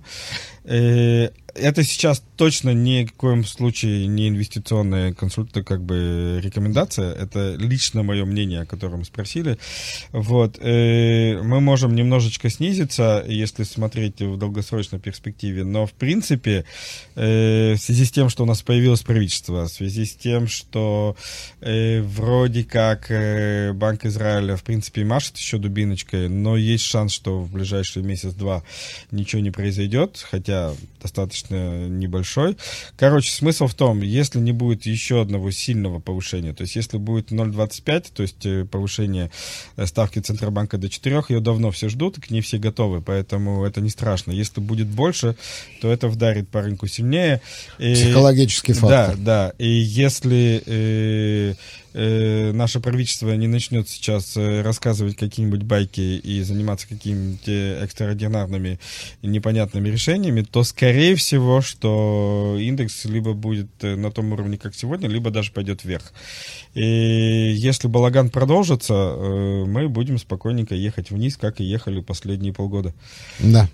[SPEAKER 4] Э, это сейчас точно ни в коем случае не инвестиционная консульта, как бы рекомендация. Это лично мое мнение, о котором спросили. Вот. Э, мы можем немножечко снизиться, если смотреть в долгосрочной перспективе, но в принципе э, в связи с тем, что у нас появилось правительство, в связи с тем, что вроде как Банк Израиля в принципе машет еще дубиночкой, но есть шанс, что в ближайший месяц-два ничего не произойдет, хотя достаточно небольшой. Короче, смысл в том, если не будет еще одного сильного повышения, то есть если будет 0,25, то есть э, повышение э, ставки Центробанка до 4, ее давно все ждут, к ней все готовы, поэтому это не страшно. Если будет больше, то это вдарит по рынку сильнее.
[SPEAKER 3] Психологический фактор.
[SPEAKER 4] Да, да. И если э, э, наше правительство не начнет сейчас э, рассказывать какие-нибудь байки и заниматься какими-нибудь э, экстраординарными непонятными решениями, то скорее всего, что индекс либо будет э, на том уровне, как сегодня, либо даже пойдет вверх. И если балаган продолжится, мы будем спокойненько ехать вниз, как и ехали последние полгода.
[SPEAKER 3] Да.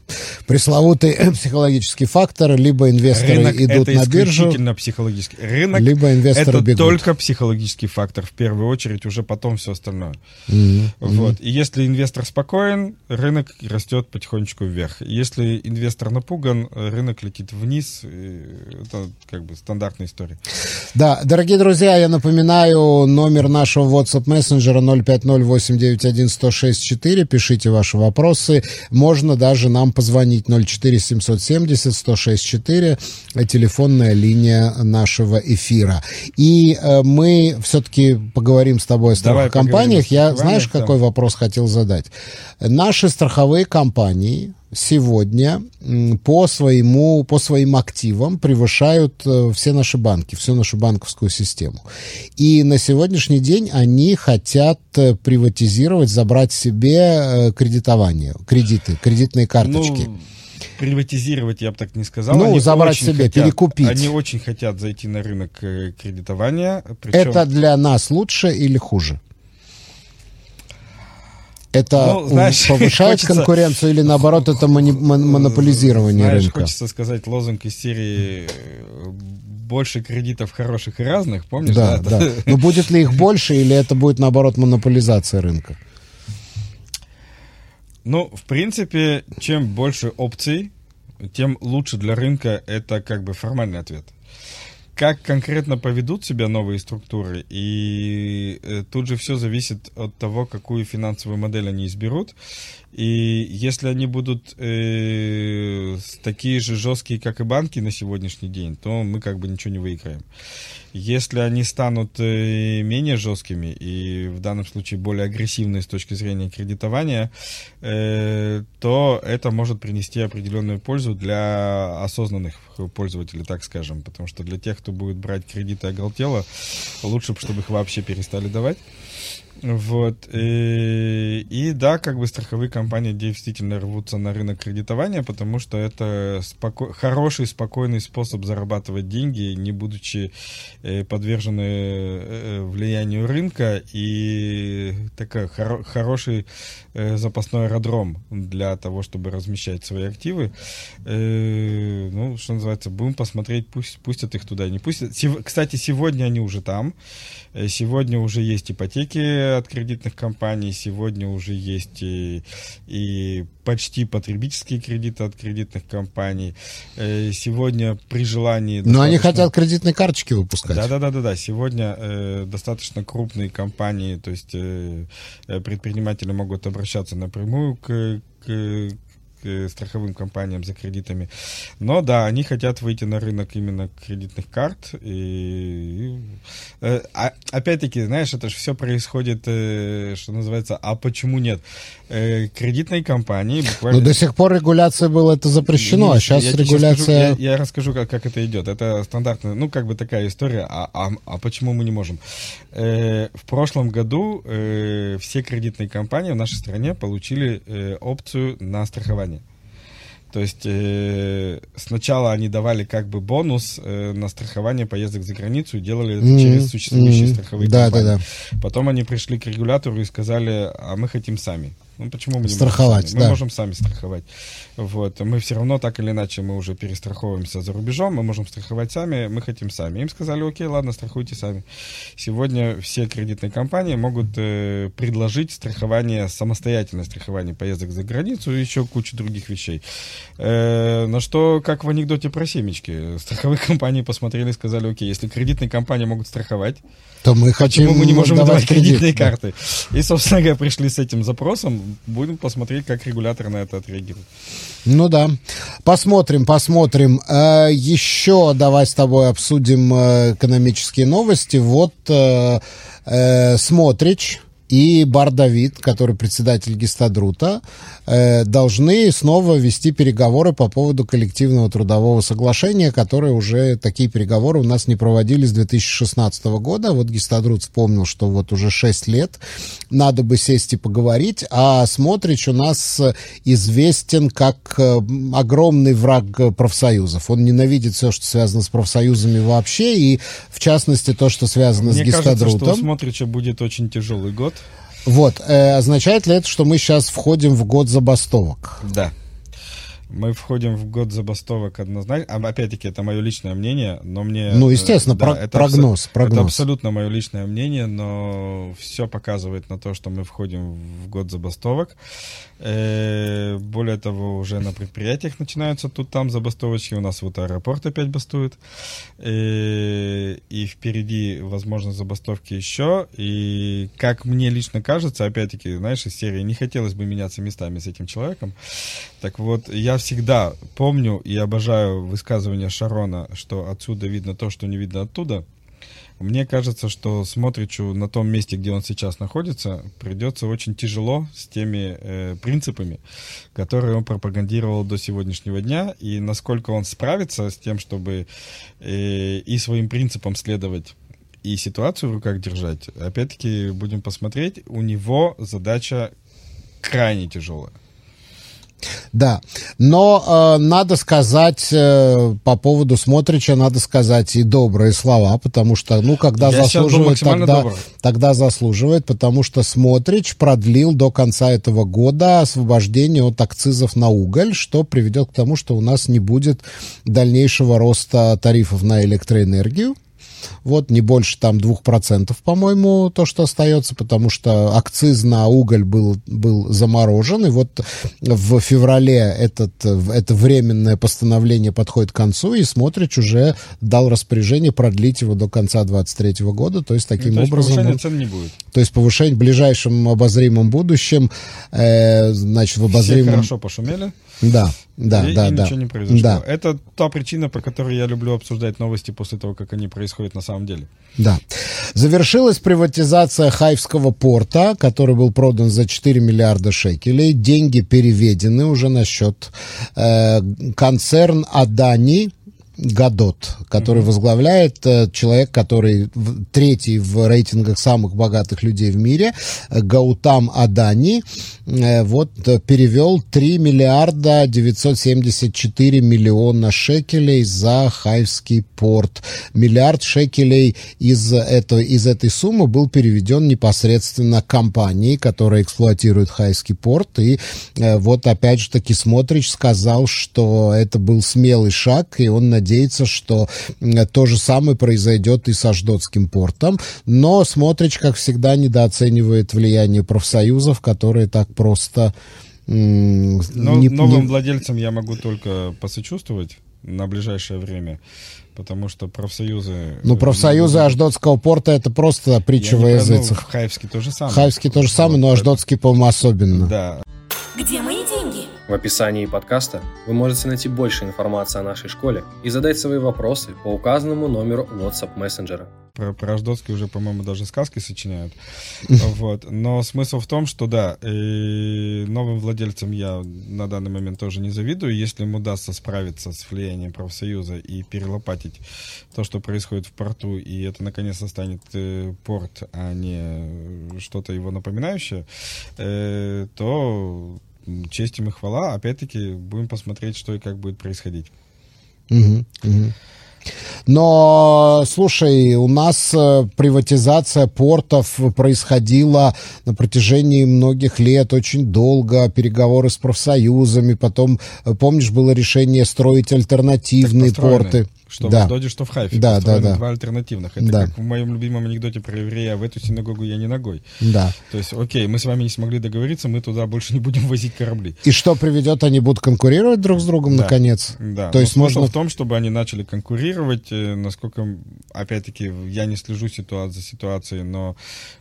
[SPEAKER 3] Пресловутый психологический фактор, либо инвесторы
[SPEAKER 4] Рынок
[SPEAKER 3] идут
[SPEAKER 4] это
[SPEAKER 3] на биржу,
[SPEAKER 4] исключительно психологический. Рынок
[SPEAKER 3] либо инвесторы
[SPEAKER 4] это
[SPEAKER 3] бегут.
[SPEAKER 4] только психологический фактор в первую очередь, уже потом все остальное.
[SPEAKER 3] Мгм.
[SPEAKER 4] Вот. И если инвестор спокоен, рынок растет потихонечку вверх. Если инвестор напуган, рынок летит вниз. Это как бы стандартная история.
[SPEAKER 3] Да, дорогие друзья, я напоминаю, номер нашего WhatsApp мессенджера 050-891-1064. Пишите ваши вопросы. Можно даже нам позвонить 04-770-164. Телефонная линия нашего эфира. И э, мы все-таки поговорим с тобой о
[SPEAKER 4] поговорим о
[SPEAKER 3] Я, знаешь,
[SPEAKER 4] страхованиях,
[SPEAKER 3] какой вопрос хотел задать? Наши страховые компании сегодня по, своему, по своим активам превышают э, все наши банки, всю нашу банковскую систему. И на сегодняшний день они хотят э, приватизировать, забрать себе э, кредитование, кредиты, кредитные карточки.
[SPEAKER 4] Ну, приватизировать я бы так не сказал.
[SPEAKER 3] Ну,
[SPEAKER 4] Они
[SPEAKER 3] забрать себе,
[SPEAKER 4] хотят-
[SPEAKER 3] перекупить.
[SPEAKER 4] Они очень хотят зайти на рынок кредитования. Причем,
[SPEAKER 3] Это для нас лучше или хуже? Это
[SPEAKER 4] Ну, знаешь,
[SPEAKER 3] повышает
[SPEAKER 4] хочется-
[SPEAKER 3] конкуренцию или наоборот это мони- мон- монополизирование
[SPEAKER 4] Знаешь,
[SPEAKER 3] рынка?
[SPEAKER 4] хочется сказать лозунг из серии э, «Больше кредитов хороших и разных», помнишь?
[SPEAKER 3] Да,
[SPEAKER 4] это?
[SPEAKER 3] да. Но будет ли их больше или это будет наоборот монополизация рынка?
[SPEAKER 4] Ну, в принципе, чем больше опций, тем лучше для рынка. Это как бы формальный ответ. Как конкретно поведут себя новые структуры, и э, тут же все зависит от того, какую финансовую модель они изберут. И если они будут э, такие же жесткие, как и банки на сегодняшний день, то мы как бы ничего не выиграем. Если они станут э, менее жесткими и в данном случае более агрессивные с точки зрения кредитования, э, то это может принести определенную пользу для осознанных пользователей, так скажем. Потому что для тех, кто будет брать кредиты оголтело, лучше, чтобы их вообще перестали давать. Вот. И, и да, как бы страховые компании действительно рвутся на рынок кредитования, потому что это споко- хороший, спокойный способ зарабатывать деньги, не будучи э, подвержены э, влиянию рынка, и такой хоро- хороший э, запасной аэродром для того, чтобы размещать свои активы. Э, ну, что называется, будем посмотреть, пусть пустят их туда, не пустят. Сев- Кстати, сегодня они уже там. Э, Сегодня уже есть ипотеки от кредитных компаний, сегодня уже есть и, и почти потребительские кредиты от кредитных компаний. Э, Сегодня при желании...
[SPEAKER 3] Но они
[SPEAKER 4] достаточно-
[SPEAKER 3] хотят кредитные карточки выпускать.
[SPEAKER 4] да, да, да, да, да. Сегодня э, достаточно крупные компании, то есть э, э, предприниматели могут обращаться напрямую к- к страховым компаниям за кредитами. Но да, они хотят выйти на рынок именно кредитных карт. И, э, а- опять-таки, знаешь, это же все происходит, э, что называется, а почему нет? Э, кредитные компании буквально...
[SPEAKER 3] Но до сих пор регуляция была это запрещено, а
[SPEAKER 4] Не,
[SPEAKER 3] сейчас
[SPEAKER 4] я
[SPEAKER 3] регуляция...
[SPEAKER 4] скажу- я, я расскажу, как, как это идет. Это стандартная, ну, как бы такая история. А, а, а почему мы не можем? Э, в прошлом году э, все кредитные компании в нашей стране получили э, опцию на страхование. То есть э, сначала они давали как бы бонус э, на страхование поездок за границу и делали это
[SPEAKER 3] Мгм,
[SPEAKER 4] через существующие
[SPEAKER 3] мгм.
[SPEAKER 4] страховые
[SPEAKER 3] Да,
[SPEAKER 4] компании.
[SPEAKER 3] да, да.
[SPEAKER 4] Потом они пришли к регулятору и сказали, а мы хотим сами. Ну, почему мы не
[SPEAKER 3] Страховать,
[SPEAKER 4] можем сами?
[SPEAKER 3] да.
[SPEAKER 4] Мы можем сами страховать. Вот. Мы все равно, так или иначе, мы уже перестраховываемся за рубежом, мы можем страховать сами, мы хотим сами. Им сказали, окей, ладно, страхуйте сами. Сегодня все кредитные компании могут э, предложить страхование, самостоятельное страхование поездок за границу и еще кучу других вещей. Э, на что, как в анекдоте про семечки, страховые компании посмотрели и сказали, окей, если кредитные компании могут страховать,
[SPEAKER 3] То мы хотим
[SPEAKER 4] Почему мы не можем
[SPEAKER 3] давать
[SPEAKER 4] кредитные карты? И, собственно говоря, пришли с этим запросом. Будем посмотреть, как регулятор на это отреагирует.
[SPEAKER 3] Ну да. Посмотрим, посмотрим. Э, еще давай с тобой обсудим э, экономические новости. Вот э, Смотрич и Бар Давид, который председатель Гестадрута, э, должны снова вести переговоры по поводу коллективного трудового соглашения, которые уже такие переговоры у нас не проводились с 2016 года. Вот Гестадрут вспомнил, что вот уже 6 лет надо бы сесть и поговорить, а Смотрич у нас известен как э, огромный враг профсоюзов. Он ненавидит все, что связано с профсоюзами вообще, и в частности то, что связано
[SPEAKER 4] Мне
[SPEAKER 3] с
[SPEAKER 4] кажется, что у
[SPEAKER 3] Гестадрутом.
[SPEAKER 4] Смотрича будет очень тяжелый год.
[SPEAKER 3] Вот, э, означает ли это, что мы сейчас входим в год забастовок?
[SPEAKER 4] Да. Мы входим в год забастовок однозначно. А, Опять-таки, это мое личное мнение, но мне...
[SPEAKER 3] Ну,
[SPEAKER 4] э,
[SPEAKER 3] естественно, про-
[SPEAKER 4] это
[SPEAKER 3] прогноз,
[SPEAKER 4] абсо-
[SPEAKER 3] прогноз.
[SPEAKER 4] Это абсолютно мое личное мнение, но все показывает на то, что мы входим в год забастовок. Э, Более того, уже на предприятиях начинаются тут там забастовочки. У нас вот аэропорт опять бастует. Э, И впереди, возможно, забастовки еще. И как мне лично кажется, опять-таки, знаешь, из серии не хотелось бы меняться местами с этим человеком. Так вот, я всегда помню и обожаю высказывание Шарона, что отсюда видно то, что не видно оттуда. Мне кажется, что Смотричу на том месте, где он сейчас находится, придется очень тяжело с теми э, принципами, которые он пропагандировал до сегодняшнего дня, и насколько он справится с тем, чтобы э, и своим принципам следовать, и ситуацию в руках держать. Опять-таки, будем посмотреть, у него задача крайне тяжелая.
[SPEAKER 3] Да, но э, надо сказать э, по поводу Смотрича, надо сказать и добрые слова, потому что, ну, когда
[SPEAKER 4] Я
[SPEAKER 3] заслуживает, тогда,
[SPEAKER 4] добрый.
[SPEAKER 3] тогда заслуживает, потому что Смотрич продлил до конца этого года освобождение от акцизов на уголь, что приведет к тому, что у нас не будет дальнейшего роста тарифов на электроэнергию. Вот, не больше там 2%, по-моему, то, что остается, потому что акциз на уголь был, был заморожен, и вот в феврале этот, это временное постановление подходит к концу, и Смотрич уже дал распоряжение продлить его до конца 2023 года, то есть таким
[SPEAKER 4] Ну, то есть
[SPEAKER 3] образом...
[SPEAKER 4] повышения цен не будет.
[SPEAKER 3] то есть повышение в ближайшем обозримом будущем, э, значит, в
[SPEAKER 4] Все
[SPEAKER 3] обозримом...
[SPEAKER 4] хорошо пошумели.
[SPEAKER 3] Да, да,
[SPEAKER 4] и,
[SPEAKER 3] да,
[SPEAKER 4] и
[SPEAKER 3] да.
[SPEAKER 4] ничего не произошло.
[SPEAKER 3] Да.
[SPEAKER 4] Это та причина, по которой я люблю обсуждать новости после того, как они происходят на самом деле.
[SPEAKER 3] Да. Завершилась приватизация Хайфского порта, который был продан за 4 миллиарда шекелей. Деньги переведены уже на счет э, концерн Адани. Гадот, который возглавляет э, человек, который третий в рейтингах самых богатых людей в мире, э, Гаутам Адани, э, вот перевел 3 миллиарда 974 миллиона шекелей за Хайфский порт. Миллиард шекелей из, этой из этой суммы был переведен непосредственно компании, которая эксплуатирует Хайфский порт. И вот опять же таки Смотрич сказал, что это был смелый шаг, и он надеется, что э, то же самое произойдет и с Аждотским портом. Но Смотрич, как всегда, недооценивает влияние профсоюзов, которые так просто...
[SPEAKER 4] Но
[SPEAKER 3] не-
[SPEAKER 4] новым
[SPEAKER 3] не-
[SPEAKER 4] владельцам я могу только посочувствовать на ближайшее время, потому что профсоюзы...
[SPEAKER 3] Ну, профсоюзы Аждотского порта это просто притча во
[SPEAKER 4] ну,
[SPEAKER 3] языцах.
[SPEAKER 4] в Хайфске то же самое.
[SPEAKER 3] Хайфский то же самое, но
[SPEAKER 4] Вот,
[SPEAKER 3] Аждотский, по-моему, особенно.
[SPEAKER 4] Да,
[SPEAKER 1] Где мои деньги?
[SPEAKER 6] В описании подкаста вы можете найти больше информации о нашей школе и задать свои вопросы по указанному номеру WhatsApp мессенджера.
[SPEAKER 4] про, про Аждотский уже, по-моему, даже сказки сочиняют. Вот. Но смысл в том, что да, и новым владельцам я на данный момент тоже не завидую. Если им удастся справиться с влиянием профсоюза и перелопатить то, что происходит в порту, и это наконец-то станет э, порт, а не что-то его напоминающее, э, то честь им и хвала. Опять-таки, будем посмотреть, что и как будет происходить.
[SPEAKER 3] Мгм, мгм. Но, слушай, у нас э, приватизация портов происходила на протяжении многих лет, очень долго, переговоры с профсоюзами, потом, э, помнишь, было решение строить альтернативные порты.
[SPEAKER 4] Что
[SPEAKER 3] да.
[SPEAKER 4] в Доде, что в Хайфе.
[SPEAKER 3] Да, да, да.
[SPEAKER 4] Два альтернативных. Это
[SPEAKER 3] Да.
[SPEAKER 4] как в моем любимом анекдоте про еврея, в эту синагогу я не ногой.
[SPEAKER 3] Да.
[SPEAKER 4] То есть, окей, мы с вами не смогли договориться, мы туда больше не будем возить корабли.
[SPEAKER 3] И что приведет, они будут конкурировать друг с другом,
[SPEAKER 4] Да.
[SPEAKER 3] наконец?
[SPEAKER 4] Да,
[SPEAKER 3] То
[SPEAKER 4] но
[SPEAKER 3] есть можно...
[SPEAKER 4] в том, чтобы они начали конкурировать, э, насколько, опять-таки, я не слежу ситуа- за ситуацией, но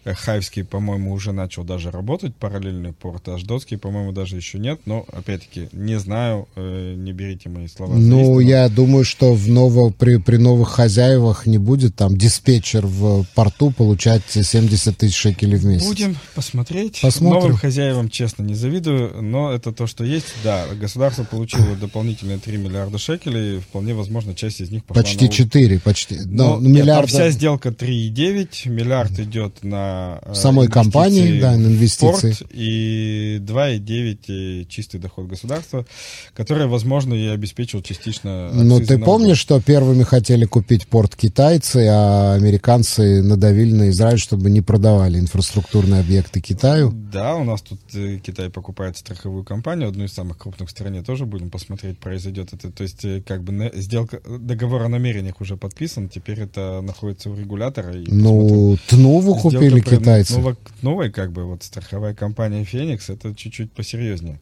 [SPEAKER 4] э, Хайвский, по-моему, уже начал даже работать, параллельный порт, а Ждотский, по-моему, даже еще нет, но, опять-таки, не знаю, э, не берите мои слова
[SPEAKER 3] Ну, я думаю, что в ново, при, при новых хозяевах не будет там диспетчер в порту получать 70 тысяч шекелей в месяц.
[SPEAKER 4] Будем посмотреть.
[SPEAKER 3] Посмотрим.
[SPEAKER 4] Новым хозяевам, честно, не завидую, но это то, что есть. Да, государство получило дополнительные 3 миллиарда шекелей, вполне возможно, часть из них пошла
[SPEAKER 3] Почти
[SPEAKER 4] на...
[SPEAKER 3] 4, почти.
[SPEAKER 4] Ну,
[SPEAKER 3] Ну,
[SPEAKER 4] нет,
[SPEAKER 3] миллиарда
[SPEAKER 4] там вся сделка 3,9, миллиард идет на э,
[SPEAKER 3] самой компании, да, на инвестиции.
[SPEAKER 4] порт, и 2,9 э, чистый доход государства, который, возможно, и обеспечил частично акцизы
[SPEAKER 3] ты помнишь, что первыми хотели купить порт китайцы, а американцы надавили на Израиль, чтобы не продавали инфраструктурные объекты Китаю?
[SPEAKER 4] Да, у нас тут э, Китай покупает страховую компанию, одну из самых крупных в стране, тоже будем посмотреть, произойдет это. То есть, э, как бы сделка, договор о намерениях уже подписан, теперь это находится у регулятора. И.
[SPEAKER 3] Ну,
[SPEAKER 4] Сделка
[SPEAKER 3] купили
[SPEAKER 4] про-
[SPEAKER 3] китайцы.
[SPEAKER 4] Нова- новой, как бы, вот страховая компания Феникс, это чуть-чуть посерьезнее,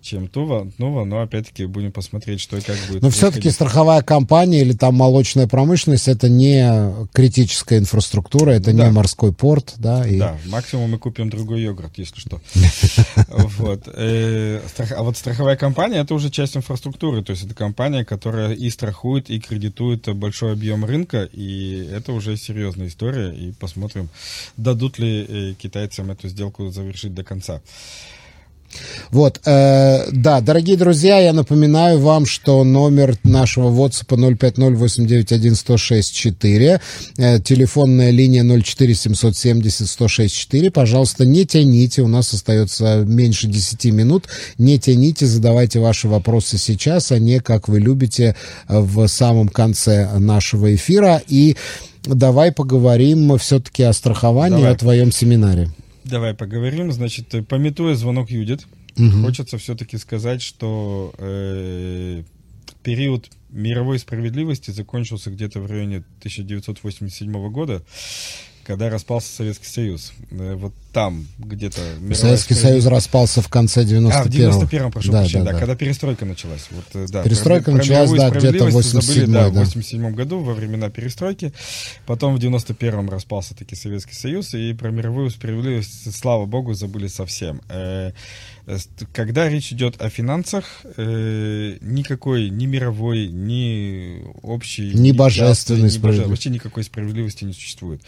[SPEAKER 4] чем Тува, Тнува, но опять-таки будем посмотреть, что и как будет.
[SPEAKER 3] Но все-таки страховая компания или там молочная промышленность это не критическая инфраструктура, это
[SPEAKER 4] Да.
[SPEAKER 3] не морской порт, да. И...
[SPEAKER 4] Да, максимум мы купим другой йогурт, если что. Вот. Э, А вот страховая компания это уже часть инфраструктуры, то есть это компания, которая и страхует, и кредитует большой объем рынка, и это уже серьезная история, и посмотрим, дадут ли э, китайцам эту сделку завершить до конца.
[SPEAKER 3] Вот, э, да, дорогие друзья, я напоминаю вам, что номер нашего WhatsApp 050-891-1064, э, телефонная линия 04-770-1064. Пожалуйста, не тяните, у нас остается меньше 10 минут. Не тяните, задавайте ваши вопросы сейчас, а не, как вы любите, в самом конце нашего эфира. И давай поговорим все-таки о страховании,
[SPEAKER 4] Давай.
[SPEAKER 3] о твоем семинаре.
[SPEAKER 4] Давай поговорим. Значит, э, пометуя звонок Юдит, хочется все-таки сказать, что э, период мировой справедливости закончился где-то в районе 1987 года, когда распался Советский Союз. Э, вот там где-то...
[SPEAKER 3] Советский Союз
[SPEAKER 4] справедливость-
[SPEAKER 3] распался в конце 91-го.
[SPEAKER 4] а, в 91-м, прошу
[SPEAKER 3] Да,
[SPEAKER 4] прощения,
[SPEAKER 3] да,
[SPEAKER 4] да,
[SPEAKER 3] да.
[SPEAKER 4] когда перестройка началась. Вот, э, да,
[SPEAKER 3] Перестройка
[SPEAKER 4] про- про
[SPEAKER 3] началась,
[SPEAKER 4] мировую
[SPEAKER 3] да, где-то в
[SPEAKER 4] справедливость забыли,
[SPEAKER 3] 87-й,
[SPEAKER 4] да,
[SPEAKER 3] да.
[SPEAKER 4] в 87 году, во времена перестройки. Потом в 91-м распался таки Советский Союз, и про мировую справедливость, слава богу, забыли совсем. Э, Когда речь идет о финансах, э, никакой ни мировой, ни общей,
[SPEAKER 3] Ни божественной
[SPEAKER 4] ни боже-
[SPEAKER 3] справедливости.
[SPEAKER 4] Вообще никакой справедливости не существует.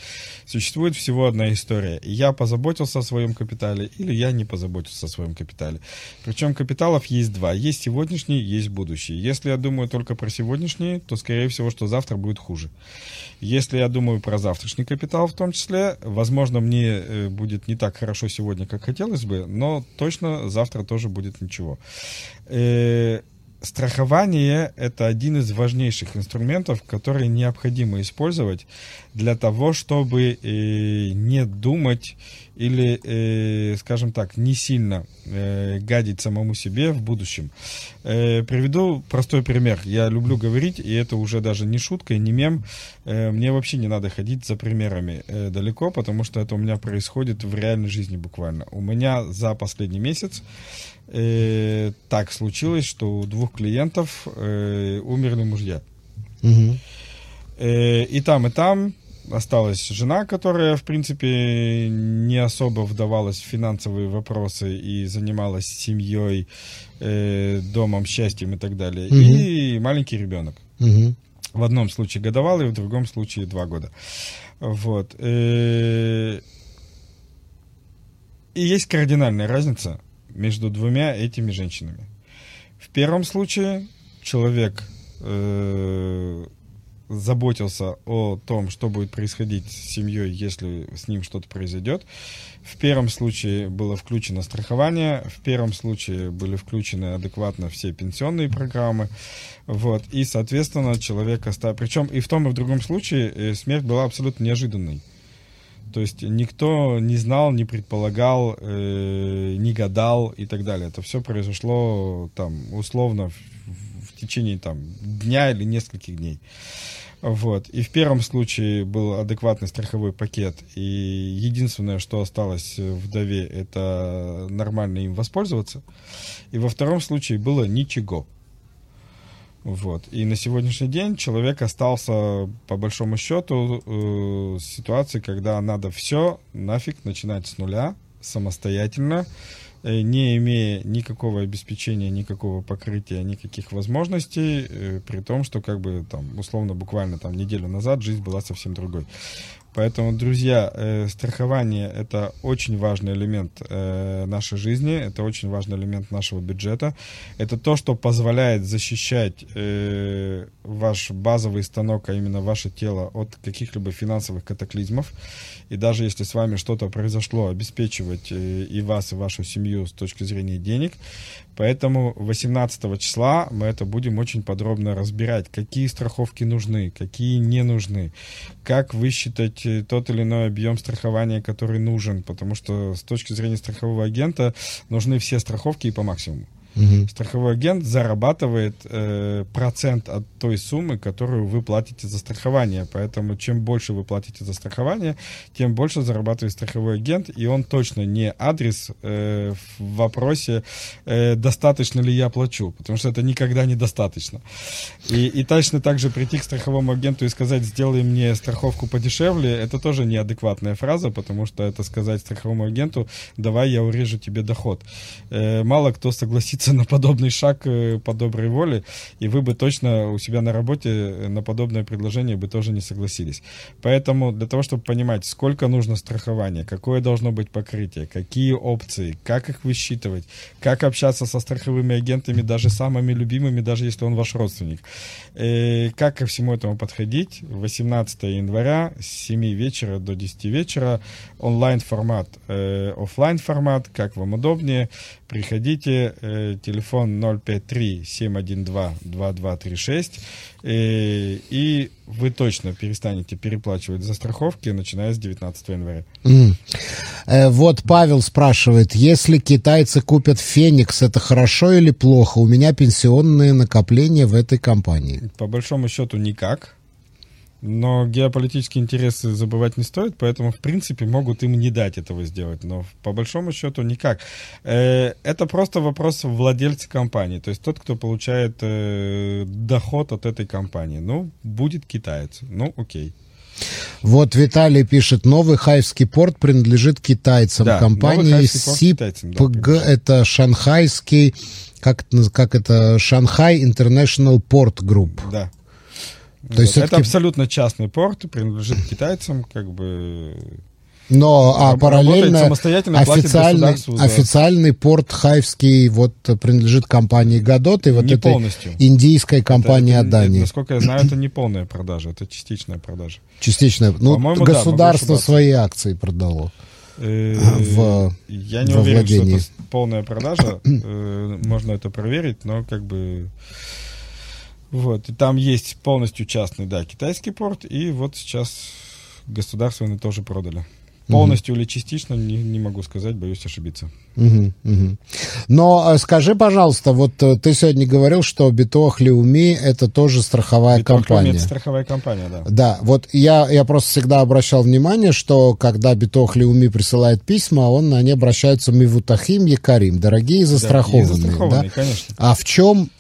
[SPEAKER 4] Существует всего одна история. Я позаботился о своем капитале или я не позаботился о своем капитале. Причем капиталов есть два. Есть сегодняшний, есть будущий. Если я думаю только про сегодняшний, то скорее всего, что завтра будет хуже. Если я думаю про завтрашний капитал в том числе, возможно, мне э, будет не так хорошо сегодня, как хотелось бы, но точно завтра тоже будет ничего. Э, Страхование – это один из важнейших инструментов, которые необходимо использовать для того, чтобы э, не думать или, э, скажем так, не сильно э, гадить самому себе в будущем. Э, приведу простой пример. Я люблю говорить, и это уже даже не шутка, и не мем. Э, мне вообще не надо ходить за примерами э, далеко, потому что это у меня происходит в реальной жизни буквально. У меня за последний месяц э, так случилось, что у двух клиентов э, умерли мужья.
[SPEAKER 3] Мгм.
[SPEAKER 4] Э, и там, и там осталась жена, которая, в принципе, не особо вдавалась в финансовые вопросы и занималась семьей, э, домом, счастьем и так далее.
[SPEAKER 3] Мгм.
[SPEAKER 4] И маленький ребенок.
[SPEAKER 3] Мгм.
[SPEAKER 4] В одном случае годовалый, в другом случае два года. Вот. Э, И есть кардинальная разница между двумя этими женщинами. В первом случае человек э, заботился о том, что будет происходить с семьей, если с ним что-то произойдет. В первом случае было включено страхование, в первом случае были включены адекватно все пенсионные программы. Вот, и, соответственно, человек оставил... Причем и в том, и в другом случае э, смерть была абсолютно неожиданной. То есть никто не знал, не предполагал, э, не гадал и так далее. Это все произошло там условно в, течение там дня или нескольких дней. Вот. И в первом случае был адекватный страховой пакет, и единственное, что осталось вдове, это нормально им воспользоваться. И во втором случае было ничего. Вот. И на сегодняшний день человек остался, по большому счету, э, с ситуацией, когда надо все нафиг начинать с нуля, самостоятельно, не имея никакого обеспечения, никакого покрытия, никаких возможностей, э, при том, что как бы там условно буквально там неделю назад жизнь была совсем другой. Поэтому, друзья, э, страхование это очень важный элемент э, нашей жизни, это очень важный элемент нашего бюджета. Это то, что позволяет защищать э, ваш базовый станок, а именно ваше тело от каких-либо финансовых катаклизмов. И даже если с вами что-то произошло, обеспечивать э, и вас, и вашу семью с точки зрения денег. Поэтому 18 числа мы это будем очень подробно разбирать, какие страховки нужны, какие не нужны, как высчитать э, тот или иной объем страхования, который нужен, потому что с точки зрения страхового агента нужны все страховки и по максимуму. Угу. Страховой агент зарабатывает э, процент от той суммы, которую вы платите за страхование. Поэтому чем больше вы платите за страхование, тем больше зарабатывает страховой агент. И он точно не адрес э, в вопросе, э, достаточно ли я плачу. Потому что это никогда недостаточно. И, и точно так же прийти к страховому агенту и сказать, сделай мне страховку подешевле, это тоже неадекватная фраза, потому что это сказать страховому агенту, давай я урежу тебе доход. Э, мало кто согласится решиться на подобный шаг э, по доброй воле, и вы бы точно у себя на работе э, на подобное предложение бы тоже не согласились. Поэтому для того, чтобы понимать, сколько нужно страхования, какое должно быть покрытие, какие опции, как их высчитывать, как общаться со страховыми агентами, даже самыми любимыми, даже если он ваш родственник, и э, как ко всему этому подходить, 18 января с 7 вечера до 10 вечера, онлайн-формат, офлайн формат как вам удобнее, приходите, телефон 053-712-2236, и, и вы точно перестанете переплачивать за страховки, начиная с 19 января.
[SPEAKER 3] Mm. Э, вот Павел спрашивает, если китайцы купят Феникс, это хорошо или плохо? У меня пенсионные накопления в этой компании.
[SPEAKER 4] По большому счету никак но геополитические интересы забывать не стоит, поэтому, в принципе, могут им не дать этого сделать. Но по большому счету никак. Э, это просто вопрос владельца компании, то есть тот, кто получает э, доход от этой компании. Ну, будет китаец. Ну, окей.
[SPEAKER 3] Вот Виталий пишет, новый Хайвский порт принадлежит китайцам.
[SPEAKER 4] Да,
[SPEAKER 3] компании СИПГ, да, это шанхайский, как, как это, Шанхай International Port Group.
[SPEAKER 4] Да. То есть это абсолютно частный порт, принадлежит китайцам, как бы.
[SPEAKER 3] Но а параллельно официальный, официальный порт Хайвский вот принадлежит компании Гадот и вот
[SPEAKER 4] не
[SPEAKER 3] этой
[SPEAKER 4] полностью.
[SPEAKER 3] индийской компании
[SPEAKER 4] это,
[SPEAKER 3] Адани.
[SPEAKER 4] Насколько я знаю, это не полная продажа, это частичная продажа.
[SPEAKER 3] Частичная. Ну, государство да, свои акции продало.
[SPEAKER 4] Э, в, я не уверен, владении. что это полная продажа. Э, можно это проверить, но как бы вот, и там есть полностью частный, да, китайский порт, и вот сейчас государственный тоже продали. Полностью угу. или частично, не, не могу сказать, боюсь ошибиться.
[SPEAKER 3] Угу, угу. Но э, скажи, пожалуйста, вот э, ты сегодня говорил, что Битох Леуми это тоже страховая Битох компания.
[SPEAKER 4] это страховая компания, да.
[SPEAKER 3] Да, вот я, я просто всегда обращал внимание, что когда Битох Леуми присылает письма, он на они обращаются Мивутахим Якарим, дорогие застрахованные. Да, застрахованные
[SPEAKER 4] да? конечно.
[SPEAKER 3] А в чем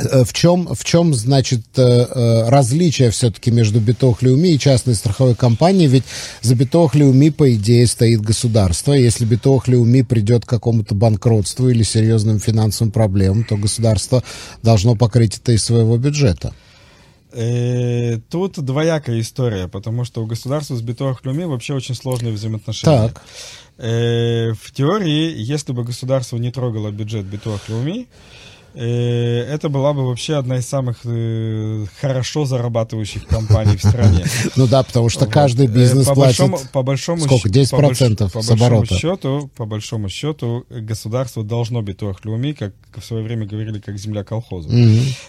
[SPEAKER 3] в чем, в чем, значит, э, э, различие все-таки между Битохлиуми и частной страховой компанией? Ведь за Битохлиуми, по идее, стоит государство. Если Битохлиуми придет к какому-то банкротству или серьезным финансовым проблемам, то государство должно покрыть это из своего бюджета.
[SPEAKER 4] Тут двоякая история, потому что у государства с Битохлиуми вообще очень сложные взаимоотношения.
[SPEAKER 3] Так.
[SPEAKER 4] В теории, если бы государство не трогало бюджет Битохлиуми, э, это была бы вообще одна из самых э, хорошо зарабатывающих компаний в стране.
[SPEAKER 3] Ну да, потому что каждый
[SPEAKER 4] Э,
[SPEAKER 3] бизнес
[SPEAKER 4] по
[SPEAKER 3] платит...
[SPEAKER 4] большому, по большому
[SPEAKER 3] сколько,
[SPEAKER 4] щ-
[SPEAKER 3] 10%
[SPEAKER 4] по, больш- по
[SPEAKER 3] с
[SPEAKER 4] большому
[SPEAKER 3] оборота?
[SPEAKER 4] счету, по большому счету, государство должно битуах люми, как в свое время говорили, как земля колхоза.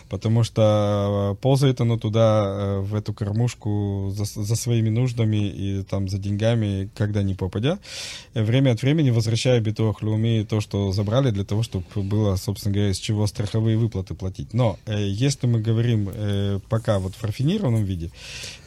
[SPEAKER 4] Потому что э, ползает оно туда, э, в эту кормушку за, за своими нуждами и там за деньгами, когда не попадя. Э, Время от времени возвращая битуах люми то, что забрали, для того, чтобы было, собственно говоря, из чего страховые выплаты платить. Но э, если мы говорим э, пока вот в рафинированном виде,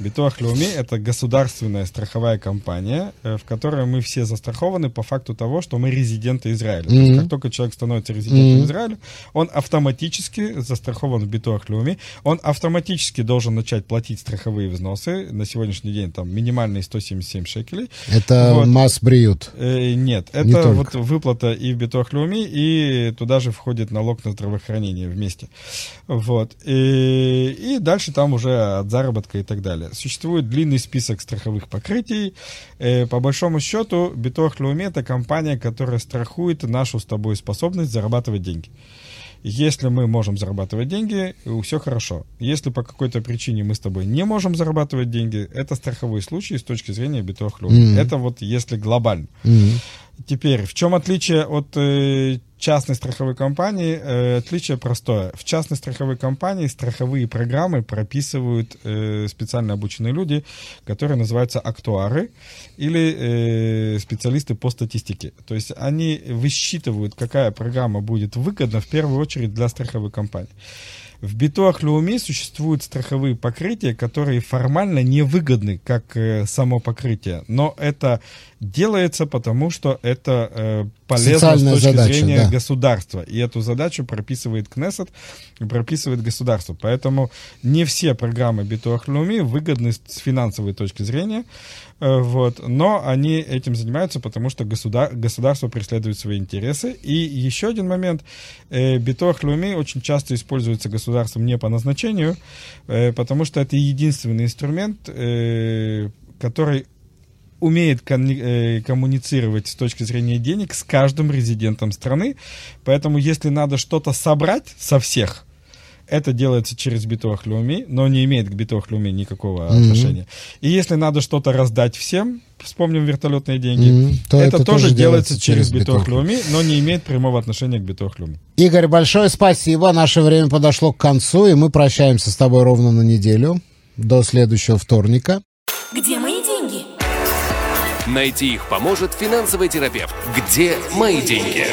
[SPEAKER 4] Битуах Леуми — это государственная страховая компания, э, в которой мы все застрахованы по факту того, что мы резиденты Израиля. То есть как только человек становится резидентом
[SPEAKER 3] Мгм.
[SPEAKER 4] Израиля, он автоматически застрахован в Битуах Леуми, он автоматически должен начать платить страховые взносы. На сегодняшний день там минимальные 177 шекелей.
[SPEAKER 3] Это
[SPEAKER 4] Вот.
[SPEAKER 3] масс бриют.
[SPEAKER 4] Э, нет,
[SPEAKER 3] Не
[SPEAKER 4] это
[SPEAKER 3] только.
[SPEAKER 4] вот выплата и в Битуах Леуми, и туда же входит налог на здравоохранение вместе. Вот. И, и дальше там уже от заработка и так далее. Существует длинный список страховых покрытий. Э, по большому счету, Леуми это компания, которая страхует нашу с тобой способность зарабатывать деньги. Если мы можем зарабатывать деньги, все хорошо. Если по какой-то причине мы с тобой не можем зарабатывать деньги, это страховой случай с точки зрения Леуми.
[SPEAKER 3] Мгм.
[SPEAKER 4] Это вот если глобально.
[SPEAKER 3] Мгм.
[SPEAKER 4] Теперь, в чем отличие от э, частной страховой компании? Э, отличие простое. В частной страховой компании страховые программы прописывают э, специально обученные люди, которые называются актуары или э, специалисты по статистике. То есть они высчитывают, какая программа будет выгодна в первую очередь для страховой компании. В Битуах Леуми существуют страховые покрытия, которые формально невыгодны, как э, само покрытие. Но это делается потому, что это э, полезно
[SPEAKER 3] Социальная
[SPEAKER 4] с точки
[SPEAKER 3] задача,
[SPEAKER 4] зрения
[SPEAKER 3] да.
[SPEAKER 4] государства. И эту задачу прописывает Кнессет и прописывает государство. Поэтому не все программы Битуах Леуми выгодны с финансовой точки зрения. Э, Вот, но они этим занимаются, потому что государ- государство преследует свои интересы. И еще один момент. Э, Битуах Леуми очень часто используется государством не по назначению, э, потому что это единственный инструмент, который умеет коммуницировать с точки зрения денег с каждым резидентом страны. Поэтому, если надо что-то собрать со всех, это делается через Битуах Леуми, но не имеет к Битуах Леуми никакого
[SPEAKER 3] Мгм.
[SPEAKER 4] отношения. И если надо что-то раздать всем, вспомним вертолетные деньги,
[SPEAKER 3] Мгм. То
[SPEAKER 4] это,
[SPEAKER 3] это
[SPEAKER 4] тоже
[SPEAKER 3] тоже
[SPEAKER 4] делается через
[SPEAKER 3] Битуах
[SPEAKER 4] Леуми, но не имеет прямого отношения к Битуах Леуми.
[SPEAKER 3] Игорь, большое спасибо. Наше время подошло к концу, и мы прощаемся с тобой ровно на неделю. До следующего вторника.
[SPEAKER 1] Где мои деньги?
[SPEAKER 2] Найти их поможет финансовый терапевт. Где мои деньги?